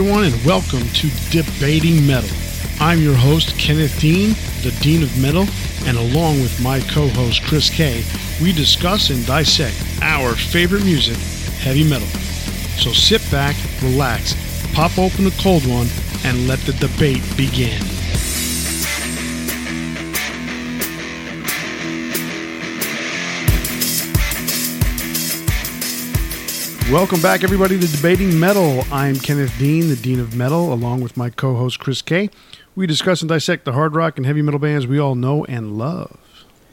everyone, and welcome to Debating Metal. I'm your host, Kenneth Dean, the Dean of Metal, and along with my co host, Chris Kaye, we discuss and dissect our favorite music, heavy metal. So sit back, relax, pop open a cold one, and let the debate begin. Welcome back, everybody, to Debating Metal. I'm Kenneth Dean, the Dean of Metal, along with my co host, Chris Kaye. We discuss and dissect the hard rock and heavy metal bands we all know and love.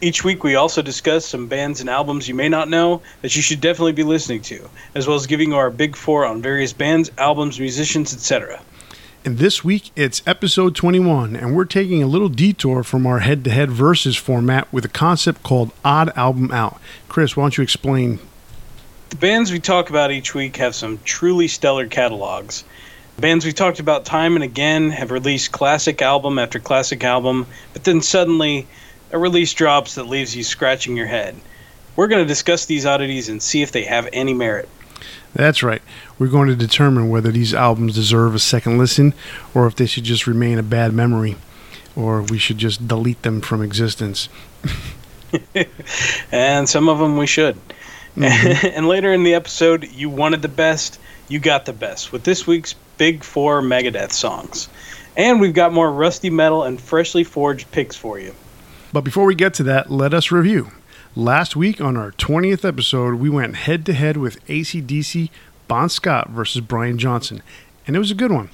Each week, we also discuss some bands and albums you may not know that you should definitely be listening to, as well as giving our big four on various bands, albums, musicians, etc. And this week, it's episode 21, and we're taking a little detour from our head to head versus format with a concept called Odd Album Out. Chris, why don't you explain the bands we talk about each week have some truly stellar catalogs. Bands we talked about time and again have released classic album after classic album, but then suddenly a release drops that leaves you scratching your head. We're going to discuss these oddities and see if they have any merit. That's right. We're going to determine whether these albums deserve a second listen or if they should just remain a bad memory or we should just delete them from existence. and some of them we should. Mm-hmm. and later in the episode, you wanted the best, you got the best with this week's Big Four Megadeth songs. And we've got more rusty metal and freshly forged picks for you. But before we get to that, let us review. Last week on our 20th episode, we went head to head with ACDC Bon Scott versus Brian Johnson, and it was a good one.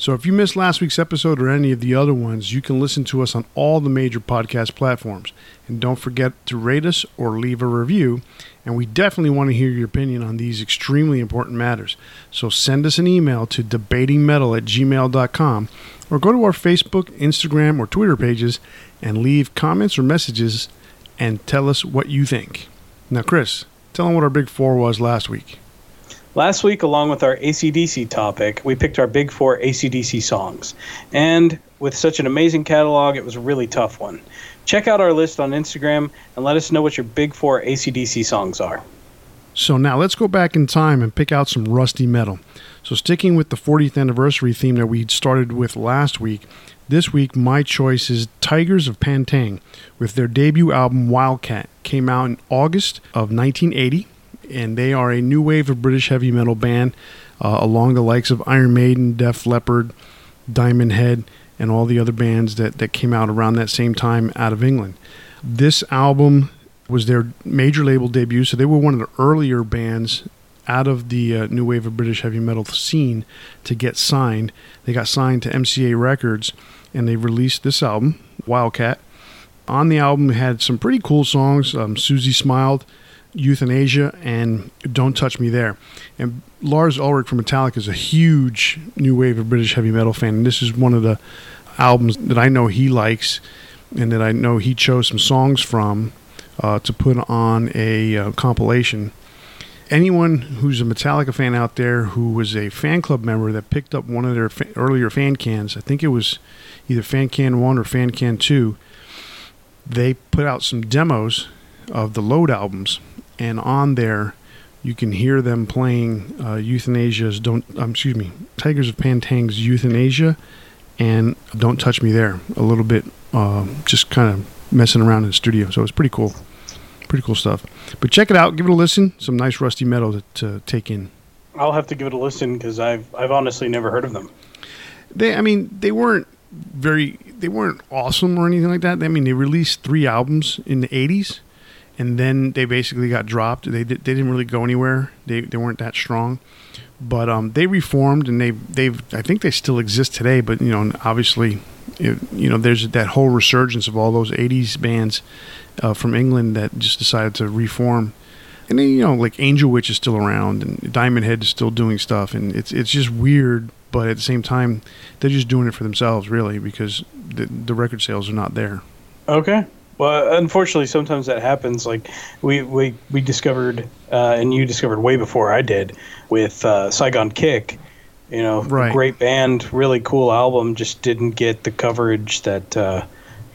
So if you missed last week's episode or any of the other ones, you can listen to us on all the major podcast platforms. And don't forget to rate us or leave a review. And we definitely want to hear your opinion on these extremely important matters. So send us an email to debatingmetal at gmail.com or go to our Facebook, Instagram, or Twitter pages and leave comments or messages and tell us what you think. Now, Chris, tell them what our big four was last week. Last week, along with our ACDC topic, we picked our big four ACDC songs. And with such an amazing catalog, it was a really tough one. Check out our list on Instagram and let us know what your big four ACDC songs are. So now let's go back in time and pick out some rusty metal. So, sticking with the 40th anniversary theme that we started with last week, this week my choice is Tygers of Pan Tang with their debut album Wildcat. Came out in August of 1980 and they are a new wave of British heavy metal band uh, along the likes of Iron Maiden, Def Leppard, Diamond Head, and all the other bands that, that came out around that same time out of England. This album was their major label debut, so they were one of the earlier bands out of the uh, new wave of British heavy metal scene to get signed. They got signed to MCA Records and they released this album, Wildcat. On the album, had some pretty cool songs. Um, Suzie Smiled, Euthanasia and Don't Touch Me There. And Lars Ulrich from Metallica is a huge new wave of British heavy metal fan, and this is one of the albums that I know he likes and that I know he chose some songs from uh, to put on a uh, compilation. Anyone who's a Metallica fan out there who was a fan club member that picked up one of their fa- earlier fan cans, I think it was either Fan Can 1 or Fan Can 2, they put out some demos of the Load albums and on there you can hear them playing uh, Euthanasia's "Don't." Um, excuse me, Tygers of Pan Tang's "Euthanasia" and "Don't Touch Me There." A little bit, uh, just kind of messing around in the studio. So it's pretty cool, pretty cool stuff. But check it out, give it a listen. Some nice rusty metal to, to take in. I'll have to give it a listen because I've I've honestly never heard of them. They, I mean, they weren't very, they weren't awesome or anything like that. I mean, they released three albums in the '80s and then they basically got dropped. They they didn't really go anywhere. They they weren't that strong, but um, they reformed and they they've I think they still exist today. But you know, obviously, it, you know, there's that whole resurgence of all those '80s bands uh, from England that just decided to reform. And then you know, like Angel Witch is still around, and Diamond Head is still doing stuff, and it's it's just weird. But at the same time, they're just doing it for themselves, really, because the the record sales are not there. Okay. Well, unfortunately, sometimes that happens. Like we we we discovered, uh, and you discovered way before I did with uh, Saigon Kick. You know, right. great band, really cool album, just didn't get the coverage that uh,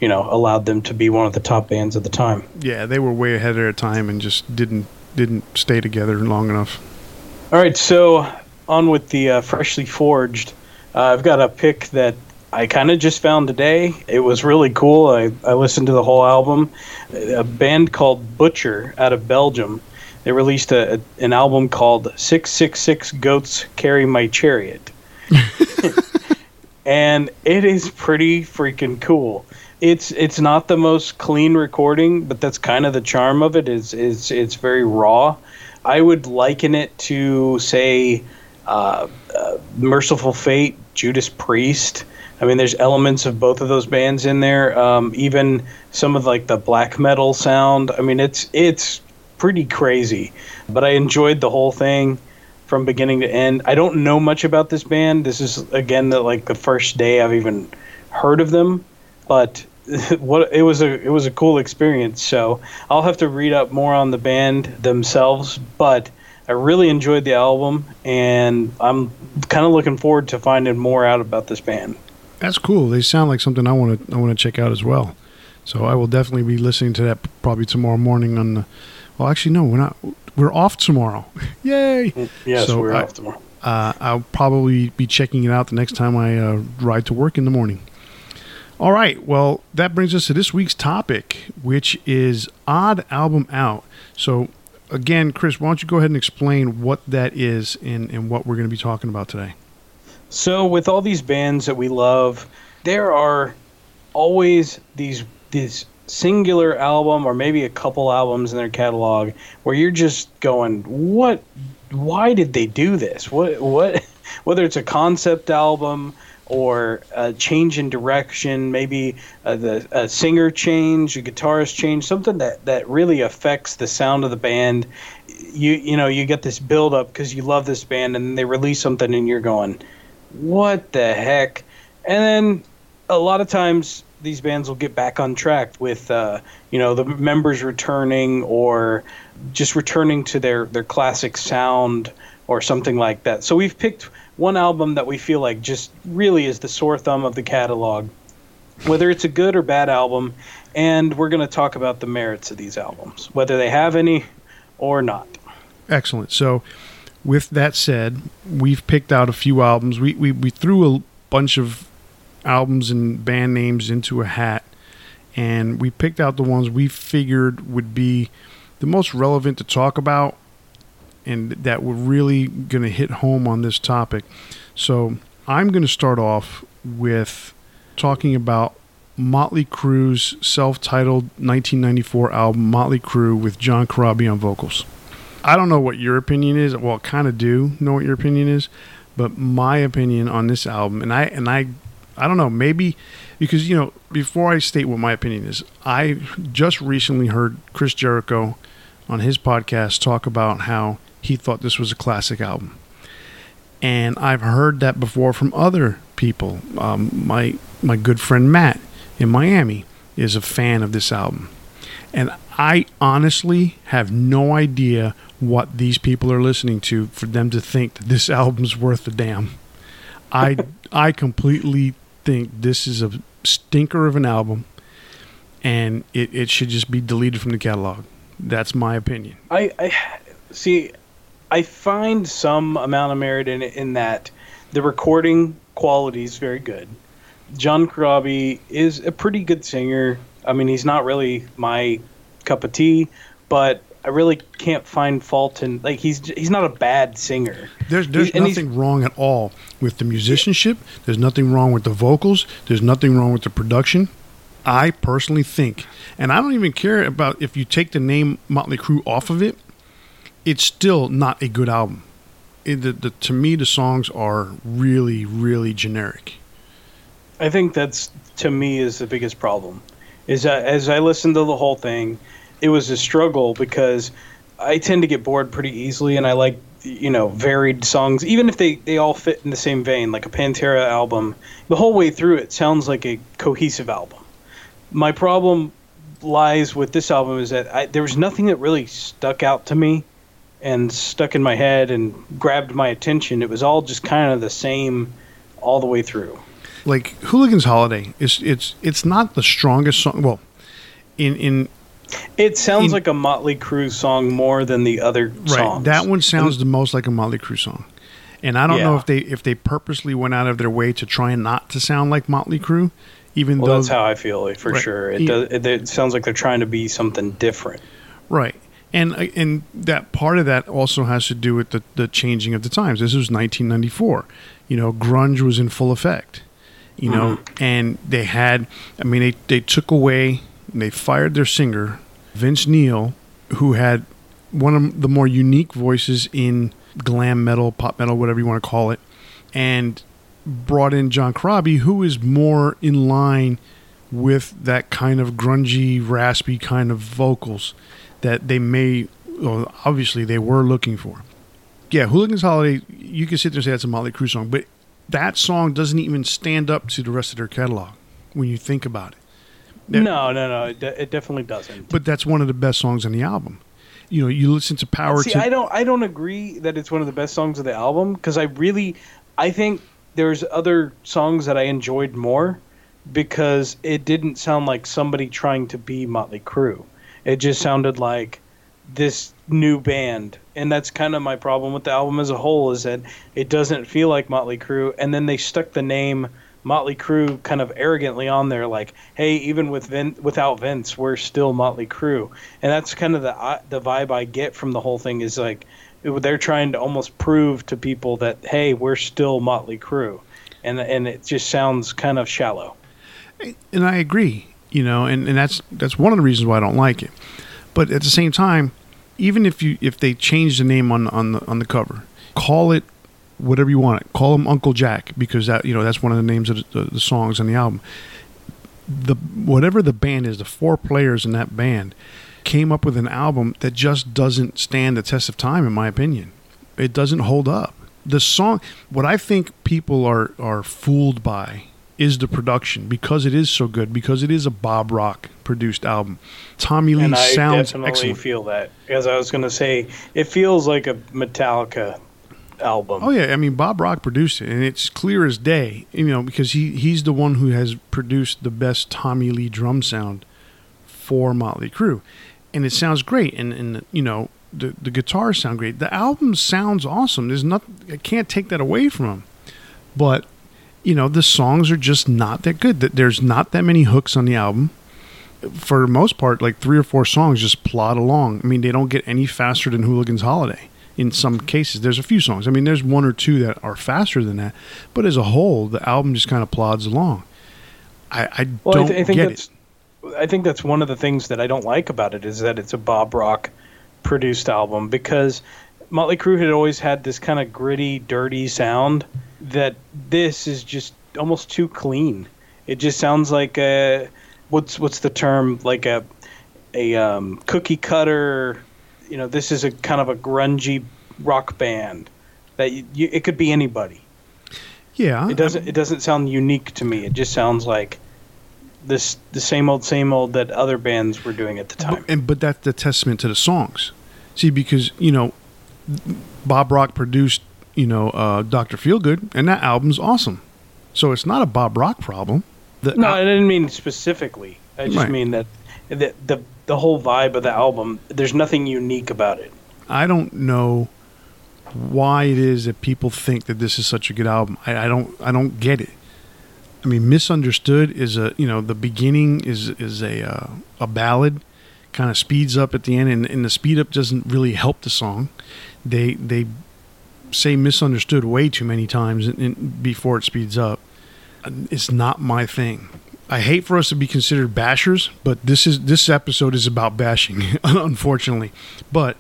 you know allowed them to be one of the top bands at the time. Yeah, they were way ahead of their time and just didn't didn't stay together long enough. All right, so on with the uh, freshly forged. Uh, I've got a pick that I kind of just found today. It was really cool. I, I listened to the whole album. A band called Butcher out of Belgium. They released a, a an album called 666 Goats Carry My Chariot. and it is pretty freaking cool. It's it's not the most clean recording, but that's kind of the charm of it. Is is it's very raw. I would liken it to say uh, uh, Mercyful Fate, Judas Priest. I mean, there's elements of both of those bands in there. Um, even some of like the black metal sound. I mean, it's it's pretty crazy, but I enjoyed the whole thing from beginning to end. I don't know much about this band. This is again the, like the first day I've even heard of them, but what it was a it was a cool experience. So I'll have to read up more on the band themselves, but I really enjoyed the album, and I'm kind of looking forward to finding more out about this band. That's cool. They sound like something I want to I want to check out as well. So I will definitely be listening to that probably tomorrow morning on the. Well, actually, no, we're not. We're off tomorrow. Yay! Yes, so we're I, off tomorrow. Uh, I'll probably be checking it out the next time I uh, ride to work in the morning. All right. Well, that brings us to this week's topic, which is odd album out. So again, Chris, why don't you go ahead and explain what that is and, and what we're going to be talking about today? So, with all these bands that we love, there are always these these singular album or maybe a couple albums in their catalog where you're just going, "What? Why did they do this? What? What?" Whether it's a concept album or a change in direction, maybe uh, the a singer change, a guitarist change, something that, that really affects the sound of the band. You you know you get this build up because you love this band, and they release something, and you're going, "What the heck?" And then a lot of times these bands will get back on track with uh, you know the members returning or just returning to their their classic sound or something like that. So we've picked one album that we feel like just really is the sore thumb of the catalog, whether it's a good or bad album, and we're going to talk about the merits of these albums, whether they have any or not. Excellent. So, with that said, we've picked out a few albums. We, we, we threw a bunch of albums and band names into a hat, and we picked out the ones we figured would be the most relevant to talk about and that we're really going to hit home on this topic. So I'm going to start off with talking about Motley Crue's self-titled 1994 album Motley Crue with John Corabi on vocals. I don't know what your opinion is. Well, I kind of do know what your opinion is, but my opinion on this album, and I and I, I don't know, maybe because you know, before I state what my opinion is, I just recently heard Chris Jericho on his podcast talk about how he thought this was a classic album. And I've heard that before from other people. Um, my my good friend Matt in Miami is a fan of this album, and I honestly have no idea what these people are listening to for them to think that this album's worth a damn. I I completely think this is a stinker of an album, and it, it should just be deleted from the catalog. That's my opinion. I, I see. I find some amount of merit in in that the recording quality is very good. John Corabi is a pretty good singer. I mean, he's not really my cup of tea, but I really can't find fault in like he's he's not a bad singer. There's there's he's, nothing wrong at all with the musicianship. There's nothing wrong with the vocals. There's nothing wrong with the production. I personally think, and I don't even care about if you take the name Motley Crue off of it it's still not a good album. It, the, the, to me, the songs are really, really generic. I think that's to me is the biggest problem. Is that as I listened to the whole thing, it was a struggle because I tend to get bored pretty easily, and I like you know varied songs, even if they they all fit in the same vein, like a Pantera album. The whole way through, it sounds like a cohesive album. My problem lies with this album is that I, there was nothing that really stuck out to me and stuck in my head and grabbed my attention. It was all just kind of the same all the way through. Like Hooligan's Holiday is it's it's not the strongest song. Well, in in it sounds in, like a Motley Crue song more than the other right, songs. That one sounds the most like a Motley Crue song. And I don't yeah. know if they if they purposely went out of their way to try not to sound like Motley Crue, even well, though that's how I feel for right. sure. It, does, it, it sounds like they're trying to be something different. Right. And uh, and that part of that also has to do with the, the changing of the times. This was 1994. You know, grunge was in full effect. You know, mm-hmm. and they had. I mean, they they took away. They fired their singer, Vince Neil, who had one of the more unique voices in glam metal, pop metal, whatever you want to call it, and brought in John Corabi, who is more in line with that kind of grungy, raspy kind of vocals that they may, well, obviously, they were looking for. Yeah, Hooligans Holiday, you can sit there and say that's a Motley Crue song, but that song doesn't even stand up to the rest of their catalog when you think about it. No, no, no, it, de- it, definitely doesn't. But that's one of the best songs on the album. You know, you listen to Power. See, to- I don't, I don't agree that it's one of the best songs of the album because I really, I think there's other songs that I enjoyed more because it didn't sound like somebody trying to be Motley Crue. It just sounded like this new band, and that's kind of my problem with the album as a whole is that it doesn't feel like Motley Crue. And then they stuck the name Motley Crue kind of arrogantly on there, like, "Hey, even with Vin- without Vince, we're still Motley Crue." And that's kind of the uh, the vibe I get from the whole thing is like they're trying to almost prove to people that, "Hey, we're still Motley Crue," and and it just sounds kind of shallow. And I agree you know, and, and that's that's one of the reasons why I don't like it. But at the same time, even if you if they change the name on on the on the cover, call it whatever you want it. Call him Uncle Jack because that you know that's one of the names of the, the, the songs on the album. The whatever the band is, the four players in that band came up with an album that just doesn't stand the test of time, in my opinion. It doesn't hold up. The song, what I think people are are fooled by is the production because it is so good because it is a Bob Rock produced album. Tommy Lee and I sounds definitely excellent. feel that as I was going to say, it feels like a Metallica album. Oh yeah, I mean Bob Rock produced it, and it's clear as day. You know because he he's the one who has produced the best Tommy Lee drum sound for Motley Crue, and it sounds great. And and you know the the guitars sound great. The album sounds awesome. There's not I can't take that away from him, but you know, the songs are just not that good. That there's not that many hooks on the album. For the most part, like three or four songs just plod along. I mean, they don't get any faster than Hooligans Holiday. In some cases, there's a few songs. I mean, there's one or two that are faster than that, but as a whole, the album just kind of plods along. I, I well, don't I, th- I think get that's, it. I think that's one of the things that I don't like about it is that it's a Bob Rock produced album because Motley Crue had always had this kind of gritty, dirty sound that this is just almost too clean. It just sounds like a what's what's the term like a a um, cookie cutter. You know, this is a kind of a grungy rock band that you, you, it could be anybody. Yeah, it doesn't. It doesn't sound unique to me. It just sounds like this the same old same old that other bands were doing at the time. But, and but that's the testament to the songs. See, because you know, Bob Rock produced you know, uh, Doctor Feelgood, and that album's awesome. So it's not a Bob Rock problem. The no, I didn't mean specifically. I just right. mean that the, the the whole vibe of the album. There's nothing unique about it. I don't know why it is that people think that this is such a good album. I, I don't I don't get it. I mean, misunderstood is a you know the beginning is is a uh, a ballad, kind of speeds up at the end, and, and the speed up doesn't really help the song. They they say misunderstood way too many times before it speeds up. It's not my thing. I hate for us to be considered bashers, but this is this episode is about bashing, unfortunately. But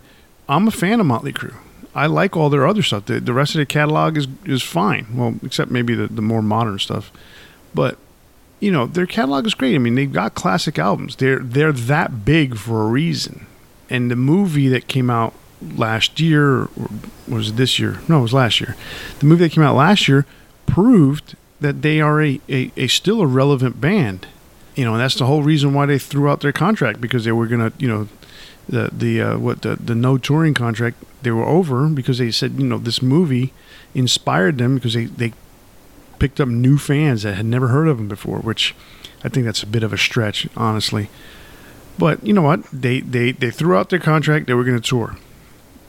I'm a fan of Motley Crue. I like all their other stuff. The, the rest of the catalog is is fine. Well, except maybe the, the more modern stuff. But you know, their catalog is great. I mean, they've got classic albums. They're they're that big for a reason. And the movie that came out last year, or was it this year? No, it was last year. The movie that came out last year proved that they are a, a, a still a relevant band. You know, and that's the whole reason why they threw out their contract because they were gonna, you know, the the uh, what the the no touring contract they were over because they said you know this movie inspired them because they they picked up new fans that had never heard of them before, which I think that's a bit of a stretch, honestly. But you know what? They they they threw out their contract. They were going to tour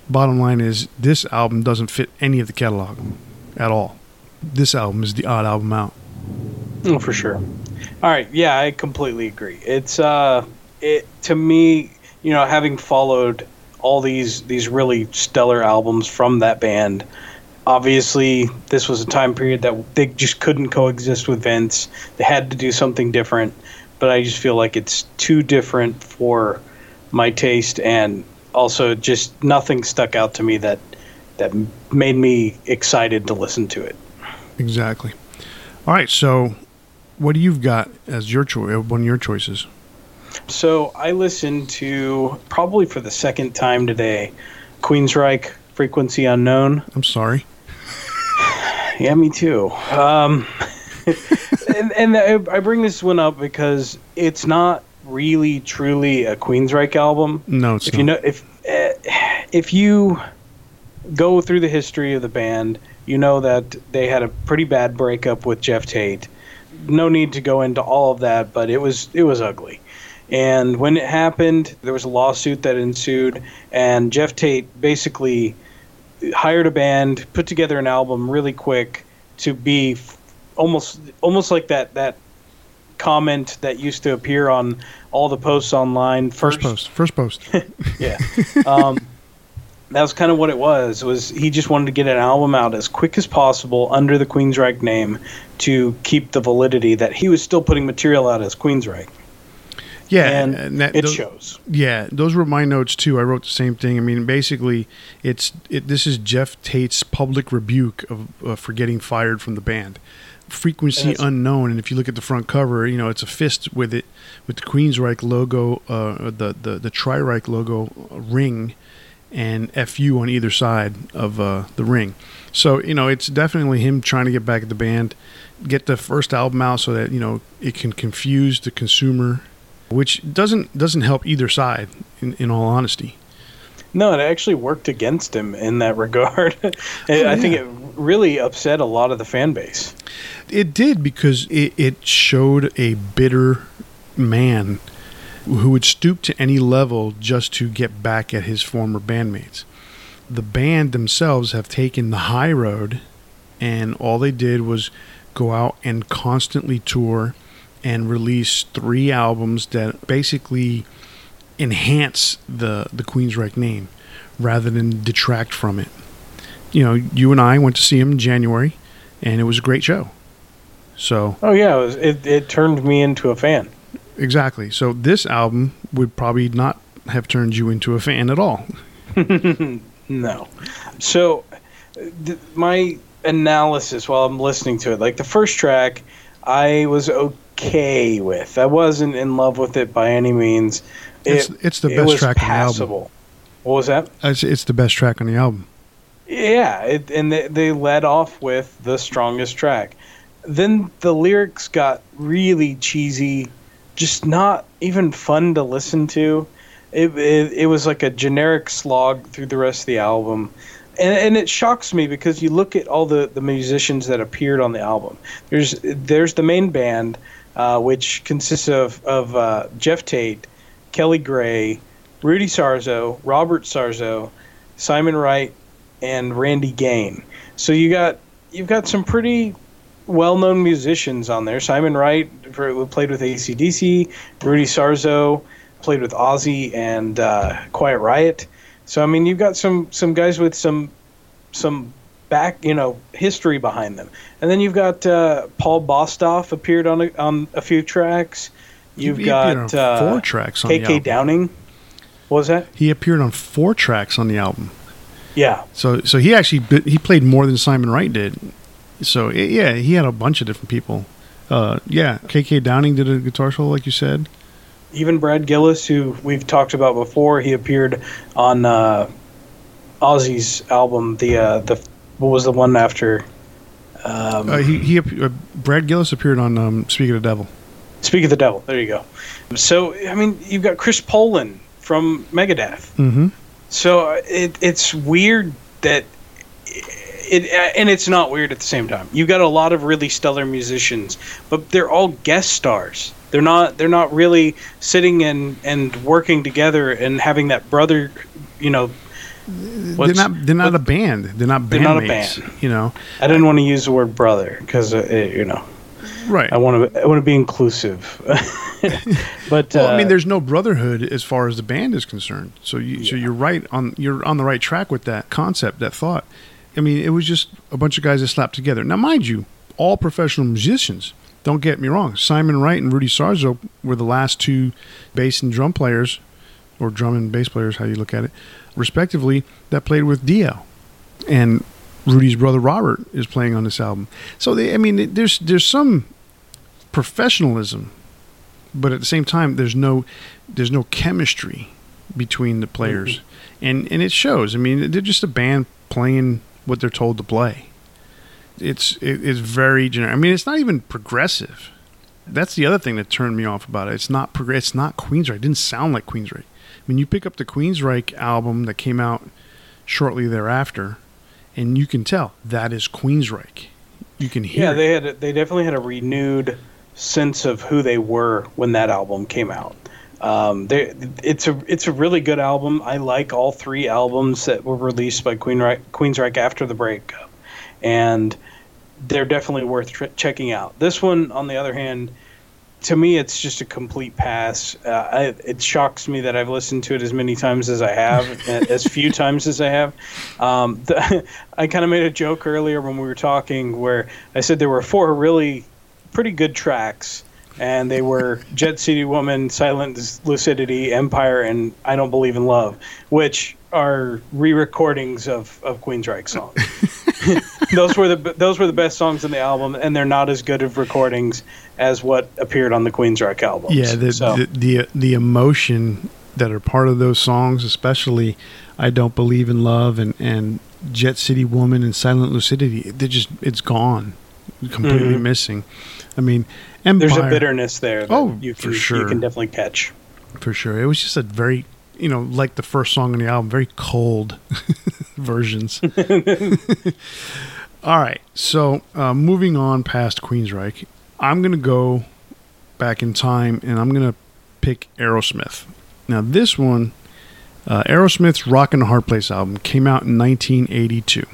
bottom line is this album doesn't fit any of the catalog. at all. This album is the odd album out. Oh, for sure. All right, yeah, I completely agree. It's uh, it to me, you know, having followed all these these really stellar albums from that band. Obviously, this was a time period that they just couldn't coexist with Vince. They had to do something different, but I just feel like it's too different for my taste, and also just nothing stuck out to me that that made me excited to listen to it. Exactly. All right, so what do you've got as your choice? One of your choices. So I listened to probably for the second time today, Queensryche Frequency Unknown. I'm sorry. yeah, me too. Um, and, and I bring this one up because it's not really truly a Queensryche album. No, it's if not. you know if eh, if you go through the history of the band, you know that they had a pretty bad breakup with Geoff Tate. No need to go into all of that, but it was it was ugly. And when it happened, there was a lawsuit that ensued, and Geoff Tate basically hired a band, put together an album really quick to be almost almost like that that comment that used to appear on all the posts online. First, first post. First post. yeah. Um, that was kind of what it was. Was he just wanted to get an album out as quick as possible under the Queensryche name to keep the validity that he was still putting material out as Queensryche. Yeah, and, and that, it those, shows. Yeah, those were my notes too. I wrote the same thing. I mean, basically, it's it, this is Geoff Tate's public rebuke of uh, for getting fired from the band. Frequency unknown, and if you look at the front cover, you know it's a fist with it with the Queensryche logo, uh, the the the Tri-Ryche logo uh, ring, and FU on either side of uh, the ring. So you know it's definitely him trying to get back at the band, get the first album out so that you know it can confuse the consumer which doesn't doesn't help either side. In, in all honesty. No, it actually worked against him in that regard. oh, I think it really upset a lot of the fan base. It did because it, it showed a bitter man who would stoop to any level just to get back at his former bandmates. The band themselves have taken the high road, and all they did was go out and constantly tour and release three albums that basically enhance the the Queensryche name rather than detract from it. You know, you and I went to see him in January, and it was a great show. So. Oh yeah, it, was, it, it turned me into a fan. Exactly. So this album would probably not have turned you into a fan at all. no. So th- my analysis while I'm listening to it, like the first track, I was okay with. I wasn't in love with it by any means. It, it's, it's the best track passable. on the album. What was that? It's, it's the best track on the album. Yeah, it, and they, they led off with the strongest track. Then the lyrics got really cheesy, just not even fun to listen to. It, it, it was like a generic slog through the rest of the album and, and it shocks me because you look at all the, the musicians that appeared on the album. There's there's the main band, uh, which consists of, of uh, Geoff Tate, Kelly Gray, Rudy Sarzo, Robert Sarzo, Simon Wright, and Randy Gane. So you got you've got some pretty well-known musicians on there. Simon Wright for, played with ACDC. Rudy Sarzo played with Ozzy and uh, Quiet Riot. So I mean, you've got some some guys with some some back, you know, history behind them. And then you've got uh, Paul Bostaph appeared on a, on a few tracks. You've he got uh, four tracks. on KK Downing. What was that? He appeared on four tracks on the album. Yeah. So so he actually he played more than Simon Wright did. So yeah, he had a bunch of different people. Uh, yeah, KK Downing did a guitar solo, like you said. Even Brad Gillis, who we've talked about before, he appeared on uh, Ozzy's album, the uh, the what was the one after? Um, uh, he he uh, Brad Gillis appeared on um, Speak of the Devil. Speak of the Devil. There you go. So I mean, you've got Chris Poland from Megadeth. Mm-hmm. So it, it's weird that it, and it's not weird at the same time. You've got a lot of really stellar musicians, but they're all guest stars. They're not they're not really sitting and and working together and having that brother, you know, they're not. They're not a band. They're not. They're not a band. You know. I didn't want to use the word brother because uh, you know. Right. I want to. I want to be inclusive. but well, uh, I mean, uh, there's no brotherhood as far as the band is concerned. So you, yeah. so you're right on. You're on the right track with that concept, that thought. I mean, it was just a bunch of guys that slapped together. Now, mind you, all professional musicians. Don't get me wrong. Simon Wright and Rudy Sarzo were the last two bass and drum players, or drum and bass players, how you look at it, respectively, that played with Dio. And Rudy's brother Robert is playing on this album. So they, I mean, there's there's some professionalism, but at the same time, there's no there's no chemistry between the players, mm-hmm. and and it shows. I mean, they're just a band playing what they're told to play. It's it, it's very generic. I mean, it's not even progressive. That's the other thing that turned me off about it. It's not prog- It's not Queensryche. It didn't sound like Queensryche. I mean, you pick up the Queensryche album that came out shortly thereafter, and you can tell that is Queensryche. You can hear. Yeah, they had they definitely had a renewed sense of who they were when that album came out. Um, it's a it's a really good album. I like all three albums that were released by Queen Queensryche after the breakup, and they're definitely worth tr- checking out. This one, on the other hand, to me, it's just a complete pass. Uh, I, it shocks me that I've listened to it as many times as I have, as few times as I have. Um, the, I kind of made a joke earlier when we were talking where I said there were four really pretty good tracks, and they were Jet City Woman, Silent Lucidity, Empire, and I Don't Believe in Love, which are re-recordings of of Queensryche songs. those were the those were the best songs in the album, and they're not as good of recordings as what appeared on the Queensryche album. Yeah, the, so. the, the the emotion that are part of those songs, especially "I Don't Believe in Love" and and "Jet City Woman" and "Silent Lucidity," they're just it's gone, completely mm-hmm. missing. I mean, Empire, there's a bitterness there. oh, you can, for sure, you can definitely catch. For sure, it was just a very you know, like the first song on the album, very cold versions. All right, so uh, moving on past Queensryche, I'm going to go back in time and I'm going to pick Aerosmith. Now, this one, uh, Aerosmith's Rockin' the Hard Place album came out in 1982.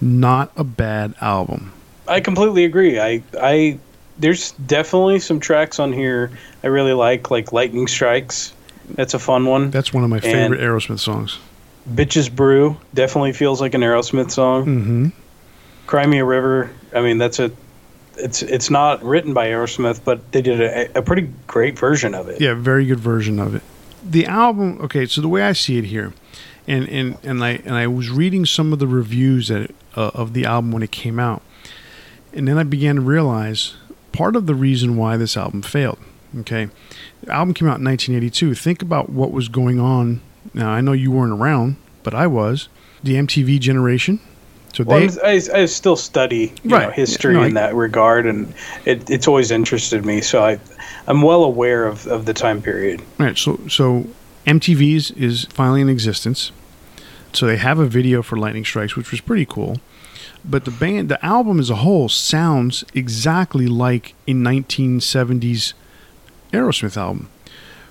Not a bad album. I completely agree. I, I, there's definitely some tracks on here I really like, like Lightning Strikes. That's a fun one. That's one of my favorite and Aerosmith songs. Bitches Brew definitely feels like an Aerosmith song. Mm-hmm. Cry Me a River. I mean, that's a. It's it's not written by Aerosmith, but they did a, a pretty great version of it. Yeah, very good version of it. The album. Okay, so the way I see it here, and and and I and I was reading some of the reviews that uh, of the album when it came out, and then I began to realize part of the reason why this album failed. Okay, the album came out in 1982. Think about what was going on. Now, I know you weren't around, but I was. The MTV generation. So well, they, I, I, still study right. know, history no, in that regard, and it, it's always interested me. So I, I'm well aware of, of the time period. Right. So so MTV's is finally in existence. So they have a video for Lightning Strikes, which was pretty cool. But the band, the album as a whole, sounds exactly like a 1970s Aerosmith album.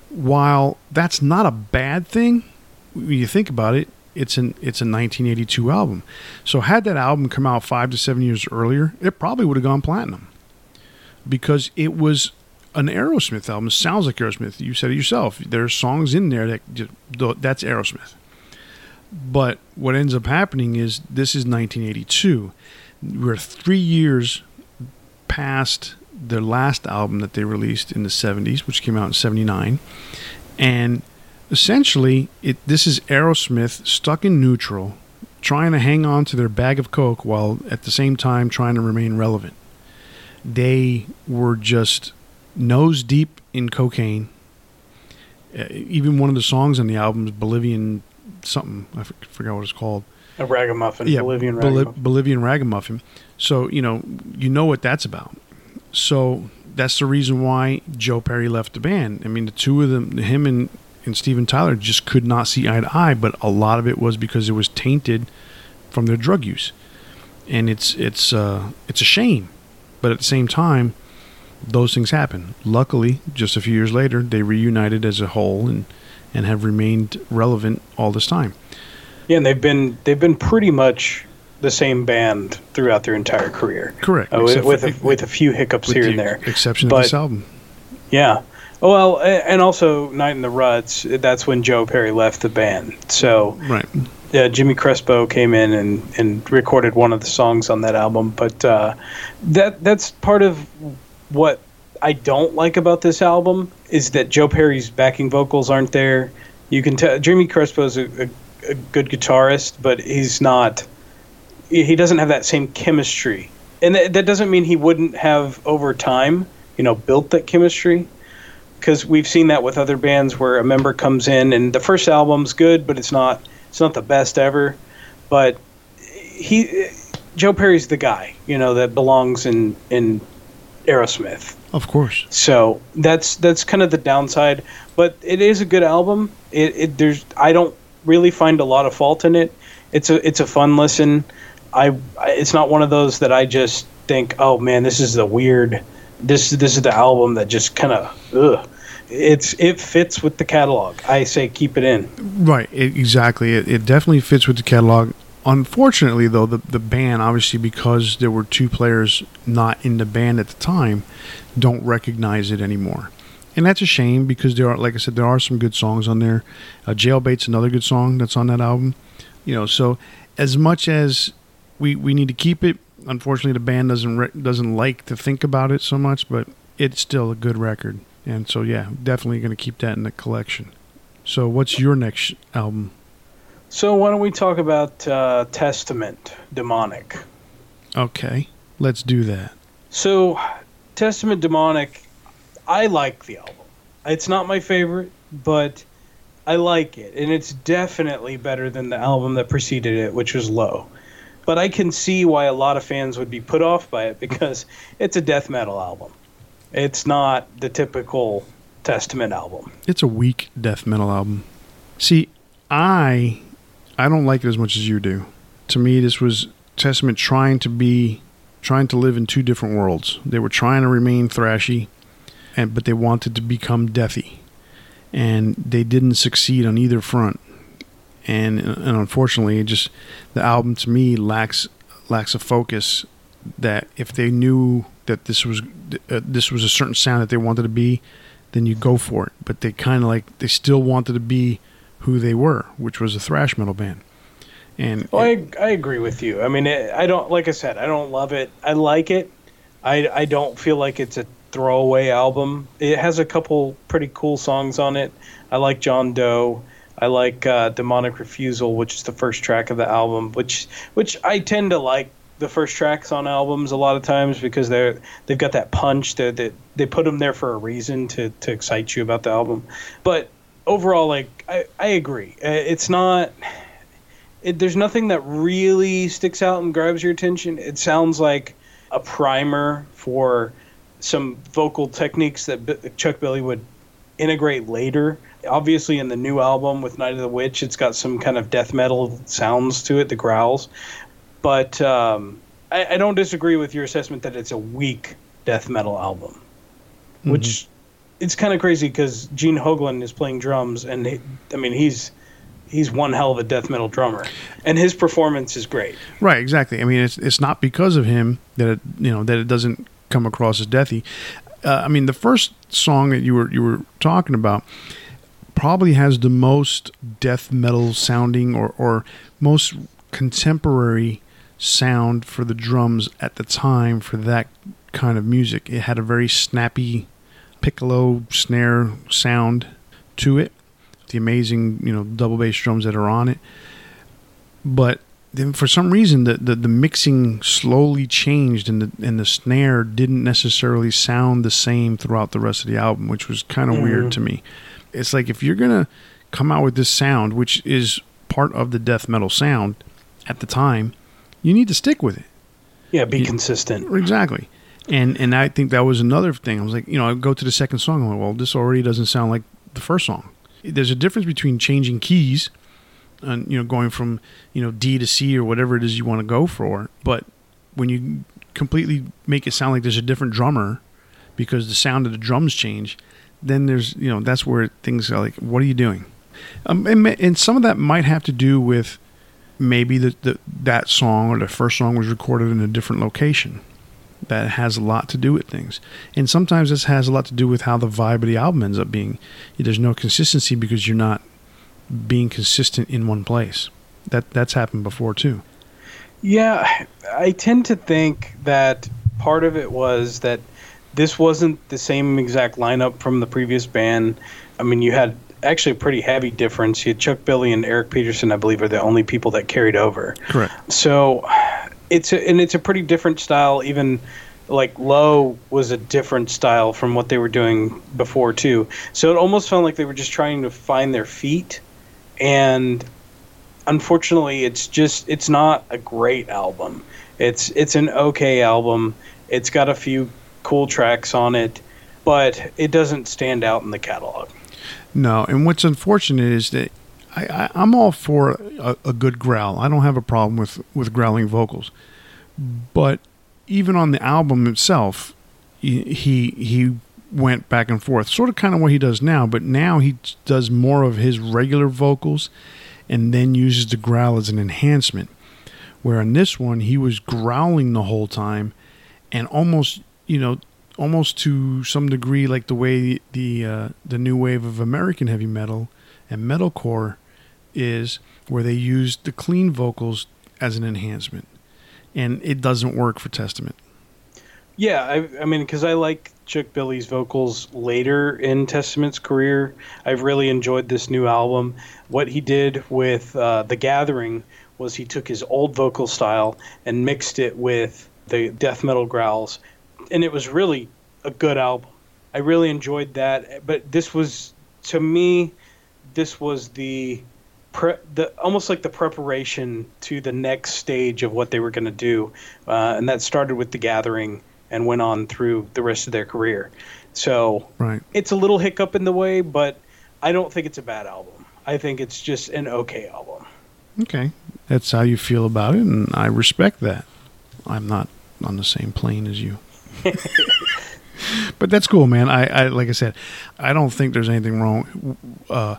While that's not a bad thing, when you think about it, it's an it's a 1982 album. So had that album come out five to seven years earlier, it probably would have gone platinum because it was an Aerosmith album. It sounds like Aerosmith. You said it yourself. There's songs in there that just, that's Aerosmith. But what ends up happening is this is 1982. We're three years past their last album that they released in the 70s, which came out in 79. And essentially, it this is Aerosmith stuck in neutral, trying to hang on to their bag of coke while at the same time trying to remain relevant. They were just nose deep in cocaine. Uh, even one of the songs on the album is Bolivian something. I forgot what it's called. A ragamuffin. Yeah, Bolivian ragamuffin. Bolivian ragamuffin. So you know you know what that's about. So that's the reason why Joe Perry left the band. I mean, the two of them, him and, and Steven Tyler, just could not see eye to eye. But a lot of it was because it was tainted from their drug use, and it's it's uh, it's a shame. But at the same time, those things happen. Luckily, just a few years later, they reunited as a whole and and have remained relevant all this time. Yeah, and they've been they've been pretty much the same band throughout their entire career. Correct. Uh, with with a, with a, few hiccups here the and there. Exception but, of this album. Yeah. Well, and also Night in the Ruts. That's when Joe Perry left the band. So right. Yeah, Jimmy Crespo came in and, and recorded one of the songs on that album. But uh, that that's part of what I don't like about this album is that Joe Perry's backing vocals aren't there. You can tell Jimmy Crespo is a, a, a good guitarist, but he's not. He doesn't have that same chemistry, and that, that doesn't mean he wouldn't have over time, you know, built that chemistry. Because we've seen that with other bands where a member comes in and the first album's good, but it's not it's not the best ever. But he Joe Perry's the guy, you know, that belongs in in Aerosmith. Of course. So that's that's kind of the downside, but it is a good album. It, it there's I don't really find a lot of fault in it. It's a it's a fun listen. I it's not one of those that I just think, oh man, this is the weird. This this is the album that just kind of ugh. It's it fits with the catalog. I say keep it in. Right, it, exactly. It, it definitely fits with the catalog. Unfortunately, though, the, the band, obviously, because there were two players not in the band at the time, don't recognize it anymore. And that's a shame because there are, like I said, there are some good songs on there. Uh, Jailbait's another good song that's on that album. You know, so as much as we we need to keep it, unfortunately, the band doesn't re- doesn't like to think about it so much, but it's still a good record. And so, yeah, definitely going to keep that in the collection. So, what's your next album? So why don't we talk about uh, Testament, Demonic? Okay, let's do that. So, Testament, Demonic, I like the album. It's not my favorite, but I like it, and it's definitely better than the album that preceded it, which was Low. But I can see why a lot of fans would be put off by it because it's a death metal album. It's not the typical Testament album. It's a weak death metal album. See, I I don't like it as much as you do. To me, this was Testament trying to be, trying to live in two different worlds. They were trying to remain thrashy, and but they wanted to become deathy, and they didn't succeed on either front. And and unfortunately, just the album to me lacks lacks a focus that if they knew that this was uh, this was a certain sound that they wanted to be, then you go for it. But they kind of like they still wanted to be who they were, which was a thrash metal band. And well, it, I I agree with you. I mean, it, I don't like I said, I don't love it. I like it. I I don't feel like it's a throwaway album. It has a couple pretty cool songs on it. I like John Doe. I like uh, Demonic Refusal, which is the first track of the album, which which I tend to like the first tracks on albums a lot of times because they're they've got that punch that they, they put them there for a reason to to excite you about the album. But overall, like I, I agree. Uh, it's not. It, there's nothing that really sticks out and grabs your attention. It sounds like a primer for some vocal techniques that B- Chuck Billy would integrate later. Obviously, in the new album with Night of the Witch, it's got some kind of death metal sounds to it, the growls. But um, I, I, don't disagree with your assessment that it's a weak death metal album, mm-hmm. which it's kind of crazy because Gene Hoglan is playing drums, and he, I mean he's he's one hell of a death metal drummer, and his performance is great. Right, exactly. I mean, it's it's not because of him that it you know that it doesn't come across as deathy. Uh, I mean, the first song that you were you were talking about probably has the most death metal sounding or or most contemporary sound for the drums at the time for that kind of music. It had a very snappy piccolo snare sound to it, the amazing you know double bass drums that are on it. But then for some reason the, the, the mixing slowly changed and the and the snare didn't necessarily sound the same throughout the rest of the album, which was kind of mm. weird to me. It's like if you're gonna come out with this sound, which is part of the death metal sound at the time, you need to stick with it. Yeah, be you, consistent. Exactly. And and I think that was another thing. I was like, you know, I go to the second song. I'm like, well, this already doesn't sound like the first song. There's a difference between changing keys and you know going from you know D to C or whatever it is you want to go for. But when you completely make it sound like there's a different drummer because the sound of the drums change, then there's you know that's where things are like, what are you doing? Um, and, and some of that might have to do with maybe the, the, that song or the first song was recorded in a different location. That has a lot to do with things. And sometimes this has a lot to do with how the vibe of the album ends up being. There's no consistency because you're not being consistent in one place. That that's happened before too. Yeah, I tend to think that part of it was that this wasn't the same exact lineup from the previous band. I mean, you had actually a pretty heavy difference. You had Chuck Billy and Eric Peterson, I believe, are the only people that carried over. Correct. So it's a, and it's a pretty different style. Even like Low was a different style from what they were doing before too. So it almost felt like they were just trying to find their feet, and unfortunately, it's just it's not a great album. It's it's an okay album. It's got a few cool tracks on it, but it doesn't stand out in the catalog. No, and what's unfortunate is that I, am all for a, a, good growl. I don't have a problem with, with growling vocals, but even on the album itself, he he went back and forth, sort of kind of what he does now. But now he does more of his regular vocals, and then uses the growl as an enhancement. Where on this one, he was growling the whole time, and almost you know almost to some degree like the way the uh, the new wave of American heavy metal and metalcore is, where they use the clean vocals as an enhancement, and it doesn't work for Testament. Yeah, I, I mean, because I like Chuck Billy's vocals later in Testament's career. I've really enjoyed this new album. What he did with uh, The Gathering was he took his old vocal style and mixed it with the death metal growls and it was really a good album. I really enjoyed that, but this was to me, this was the pre- the almost like the preparation to the next stage of what they were going to do, uh, and that started with the Gathering and went on through the rest of their career. So right. it's a little hiccup in the way, but I don't think it's a bad album. I think it's just an okay album. Okay, that's how you feel about it, and I respect that. I'm not on the same plane as you. but that's cool, man. I, I like I said, I don't think there's anything wrong uh,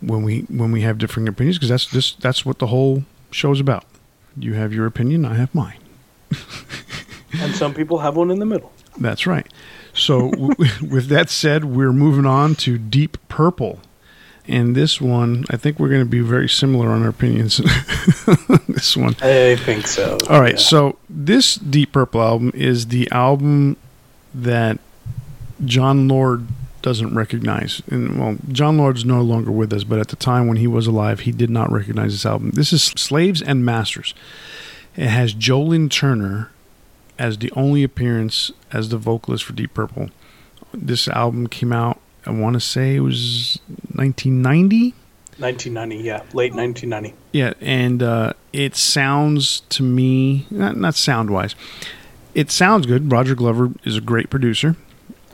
when we when we have differing opinions because that's just that's what the whole show is about. You have your opinion, I have mine. and some people have one in the middle. That's right. So, w- with that said, we're moving on to Deep Purple. And this one, I think we're going to be very similar on our opinions. this one. I think so. All right. Yeah. So, this Deep Purple album is the album that Jon Lord doesn't recognize. And well, Jon Lord's no longer with us, but at the time when he was alive, he did not recognize this album. This is Slaves and Masters. It has Joe Lynn Turner as the only appearance as the vocalist for Deep Purple. This album came out I want to say it was 1990. 1990, yeah, late 1990. Yeah, and uh, it sounds to me, not, not sound wise, it sounds good. Roger Glover is a great producer,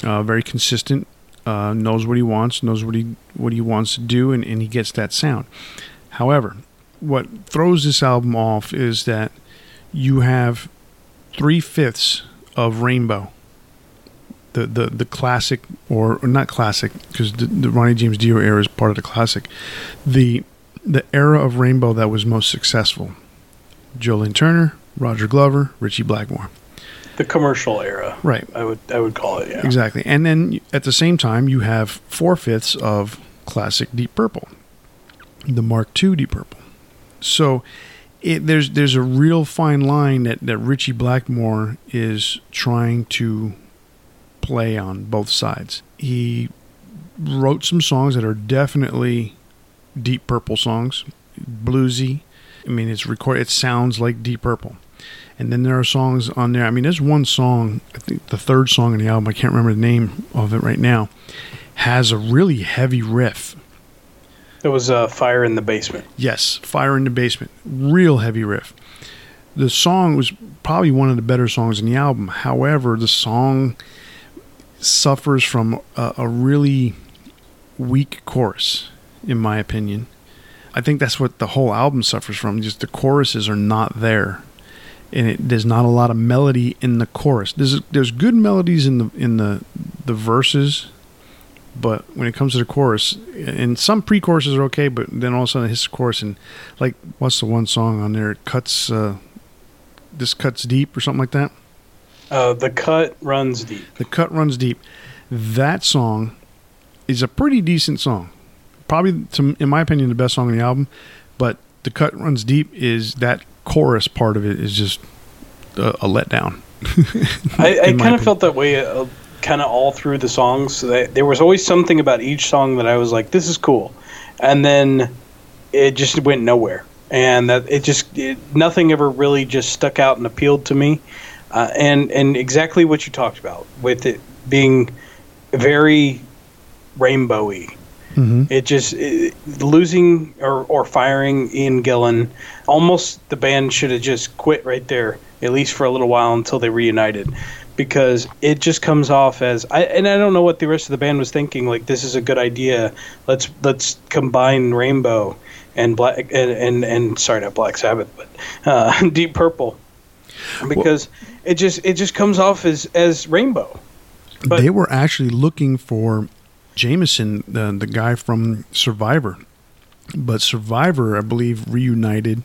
uh, very consistent, uh, knows what he wants, knows what he what he wants to do, and, and he gets that sound. However, what throws this album off is that you have three fifths of Rainbow the, the, the classic, or, or not classic, because the, the Ronnie James Dio era is part of the classic. The the era of Rainbow that was most successful: Joe Lynn Turner, Roger Glover, Ritchie Blackmore. The commercial era, right? I would I would call it, yeah. Exactly, and then at the same time, you have four fifths of classic Deep Purple, the Mark II Deep Purple. So. It, there's there's a real fine line that, that Ritchie Blackmore is trying to play on both sides. He wrote some songs that are definitely Deep Purple songs, bluesy. I mean, it's record. It sounds like Deep Purple. And then there are songs on there. I mean, there's one song. I think the third song in the album. I can't remember the name of it right now. Has a really heavy riff. It was uh, "Fire in the Basement." Yes, "Fire in the Basement." Real heavy riff. The song was probably one of the better songs in the album. However, the song suffers from a, a really weak chorus, in my opinion. I think that's what the whole album suffers from. Just the choruses are not there, and it, there's not a lot of melody in the chorus. There's there's good melodies in the in the the verses, but when it comes to the chorus, and some pre-choruses are okay, but then all of a sudden it hits the chorus and like what's the one song on there? It cuts uh, this cuts deep or something like that. Uh, the cut runs deep. The cut runs deep. That song is a pretty decent song. Probably, to, in my opinion, the best song on the album. But the cut runs deep is that chorus part of it is just a, a letdown. I, I kind of felt that way. Uh, kind of all through the songs. There was always something about each song that I was like, "This is cool," and then it just went nowhere. And that it just it, nothing ever really just stuck out and appealed to me. Uh, and and exactly what you talked about with it being very rainbowy. Mm-hmm. It just it, losing or, or firing Ian Gillan. Almost the band should have just quit right there, at least for a little while until they reunited, because it just comes off as I and I don't know what the rest of the band was thinking. Like this is a good idea. Let's let's combine Rainbow and Black and and, and sorry not Black Sabbath, but uh, Deep Purple, because well, it just it just comes off as as Rainbow. But, they were actually looking for Jamison, the the guy from Survivor, but Survivor, I believe, reunited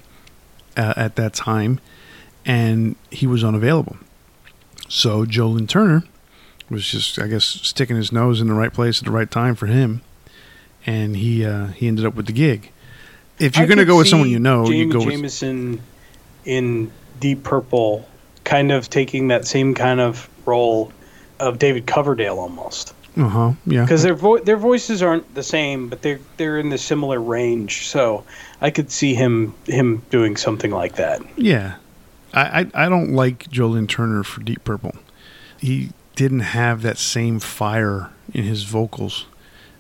uh, at that time, and he was unavailable. So Joe Turner was just, I guess, sticking his nose in the right place at the right time for him, and he uh, he ended up with the gig. If you're going to go with someone you know, Jamie you go Jamison with in Deep Purple, kind of taking that same kind of role of David Coverdale almost. Uh huh. Yeah. Because their vo- their voices aren't the same, but they're they're in the similar range. So I could see him him doing something like that. Yeah. I I, I don't like Joe Lynn Turner for Deep Purple. He didn't have that same fire in his vocals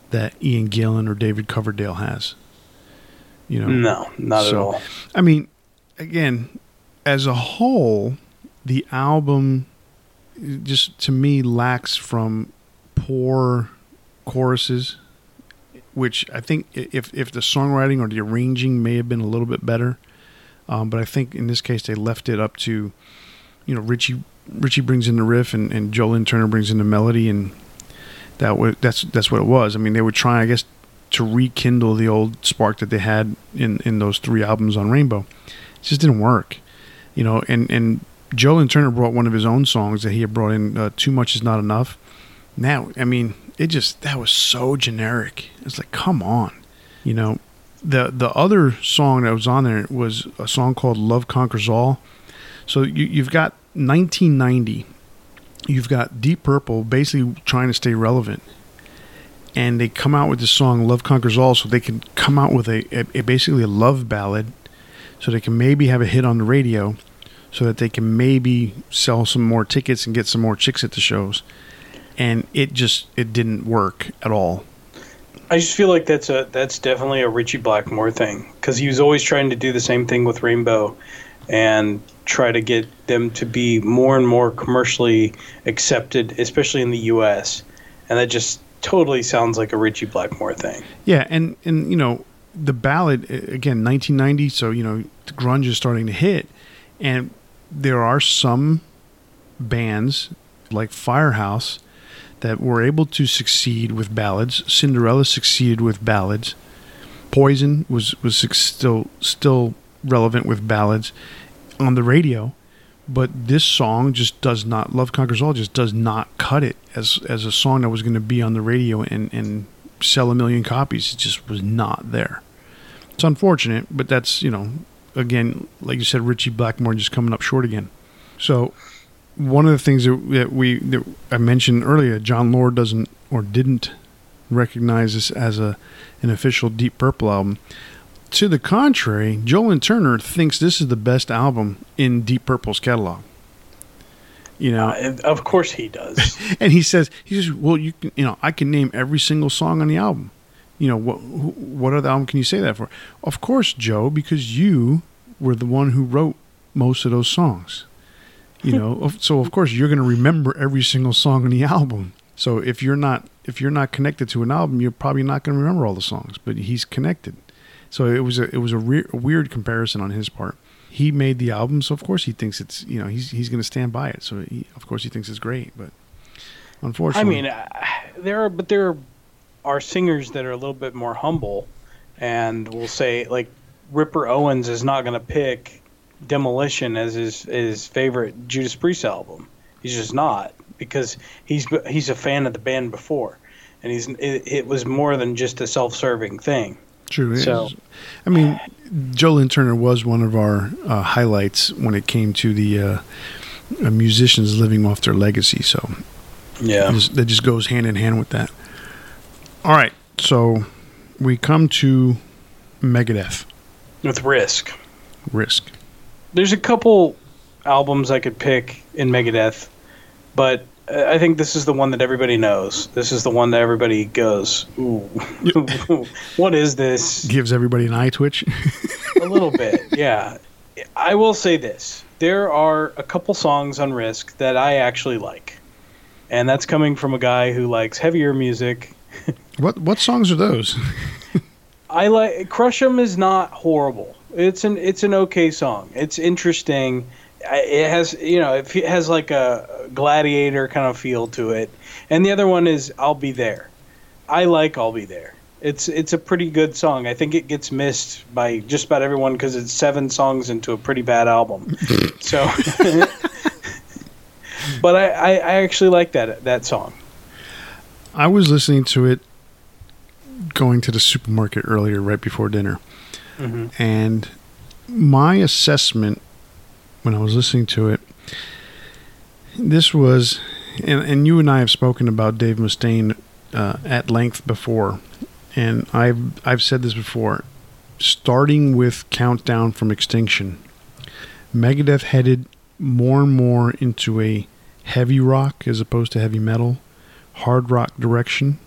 that Ian Gillan or David Coverdale has. You know. No, not so, at all. I mean, again, as a whole, the album just to me lacks from poor choruses, which I think if if the songwriting or the arranging may have been a little bit better, um, but I think in this case they left it up to, you know, Ritchie Ritchie brings in the riff and, and Joe Lynn Turner brings in the melody and that was that's that's what it was. I mean, they were trying, I guess, to rekindle the old spark that they had in in those three albums on Rainbow. It just didn't work, you know. And and Joe Lynn Turner brought one of his own songs that he had brought in, uh, "Too Much Is Not Enough." Now, I mean, it just that was so generic. It's like, come on, you know. The the other song that was on there was a song called "Love Conquers All." So you, you've got 1990, you've got Deep Purple basically trying to stay relevant, and they come out with this song "Love Conquers All," so they can come out with a, a, a basically a love ballad, so they can maybe have a hit on the radio so that they can maybe sell some more tickets and get some more chicks at the shows. And it just it didn't work at all. I just feel like that's a that's definitely a Ritchie Blackmore thing because he was always trying to do the same thing with Rainbow, and try to get them to be more and more commercially accepted, especially in the U.S. And that just totally sounds like a Ritchie Blackmore thing. Yeah, and and you know the ballad again, 1990. So you know the grunge is starting to hit, and there are some bands like Firehouse that were able to succeed with ballads. Cinderella succeeded with ballads. Poison was was still still relevant with ballads on the radio, but this song just does not. Love Conquers All just does not cut it as as a song that was going to be on the radio and and sell a million copies. It just was not there. It's unfortunate, but that's you know again, like you said, Ritchie Blackmore just coming up short again. So one of the things that, that we that I mentioned earlier, Jon Lord doesn't or didn't recognize this as a an official Deep Purple album. To the contrary, Joe Lynn Turner thinks this is the best album in Deep Purple's catalog. You know, uh, of course he does. and he says, he says, well, you can, you know, I can name every single song on the album you know what what other album can you say that for of course joe because you were the one who wrote most of those songs you know so of course you're going to remember every single song on the album. So if you're not if you're not connected to an album you're probably not going to remember all the songs but he's connected. So it was a it was a, re- a weird comparison on his part. He made the album so of course he thinks it's you know he's he's going to stand by it. So he, of course he thinks it's great but unfortunately i mean uh, there are but there are are singers that are a little bit more humble, and will say like Ripper Owens is not going to pick Demolition as his his favorite Judas Priest album. He's just not because he's he's a fan of the band before, and he's it, it was more than just a self-serving thing. True. So, I mean, Joe Lynn Turner was one of our uh, highlights when it came to the uh, uh, musicians living off their legacy. So, yeah, just, that just goes hand in hand with that. All right, so we come to Megadeth with Risk. Risk. There's a couple albums I could pick in Megadeth, but I think this is the one that everybody knows. This is the one that everybody goes, "Ooh, what is this?" Gives everybody an eye twitch. a little bit, yeah. I will say this: there are a couple songs on Risk that I actually like, and that's coming from a guy who likes heavier music. what what songs are those? I like Crush 'Em is not horrible. It's an it's an okay song. It's interesting. It has you know it has like a gladiator kind of feel to it. And the other one is i'll be there. I like i'll be there. It's it's a pretty good song. I think it gets missed by just about everyone because it's seven songs into a pretty bad album. So but I, I, I actually like that that song. I was listening to it going to the supermarket earlier right before dinner mm-hmm. and my assessment when I was listening to it. This was, and, and you and I have spoken about Dave Mustaine uh, at length before, and I've I've said this before. Starting with Countdown from Extinction, Megadeth headed more and more into a heavy rock as opposed to heavy metal, hard rock direction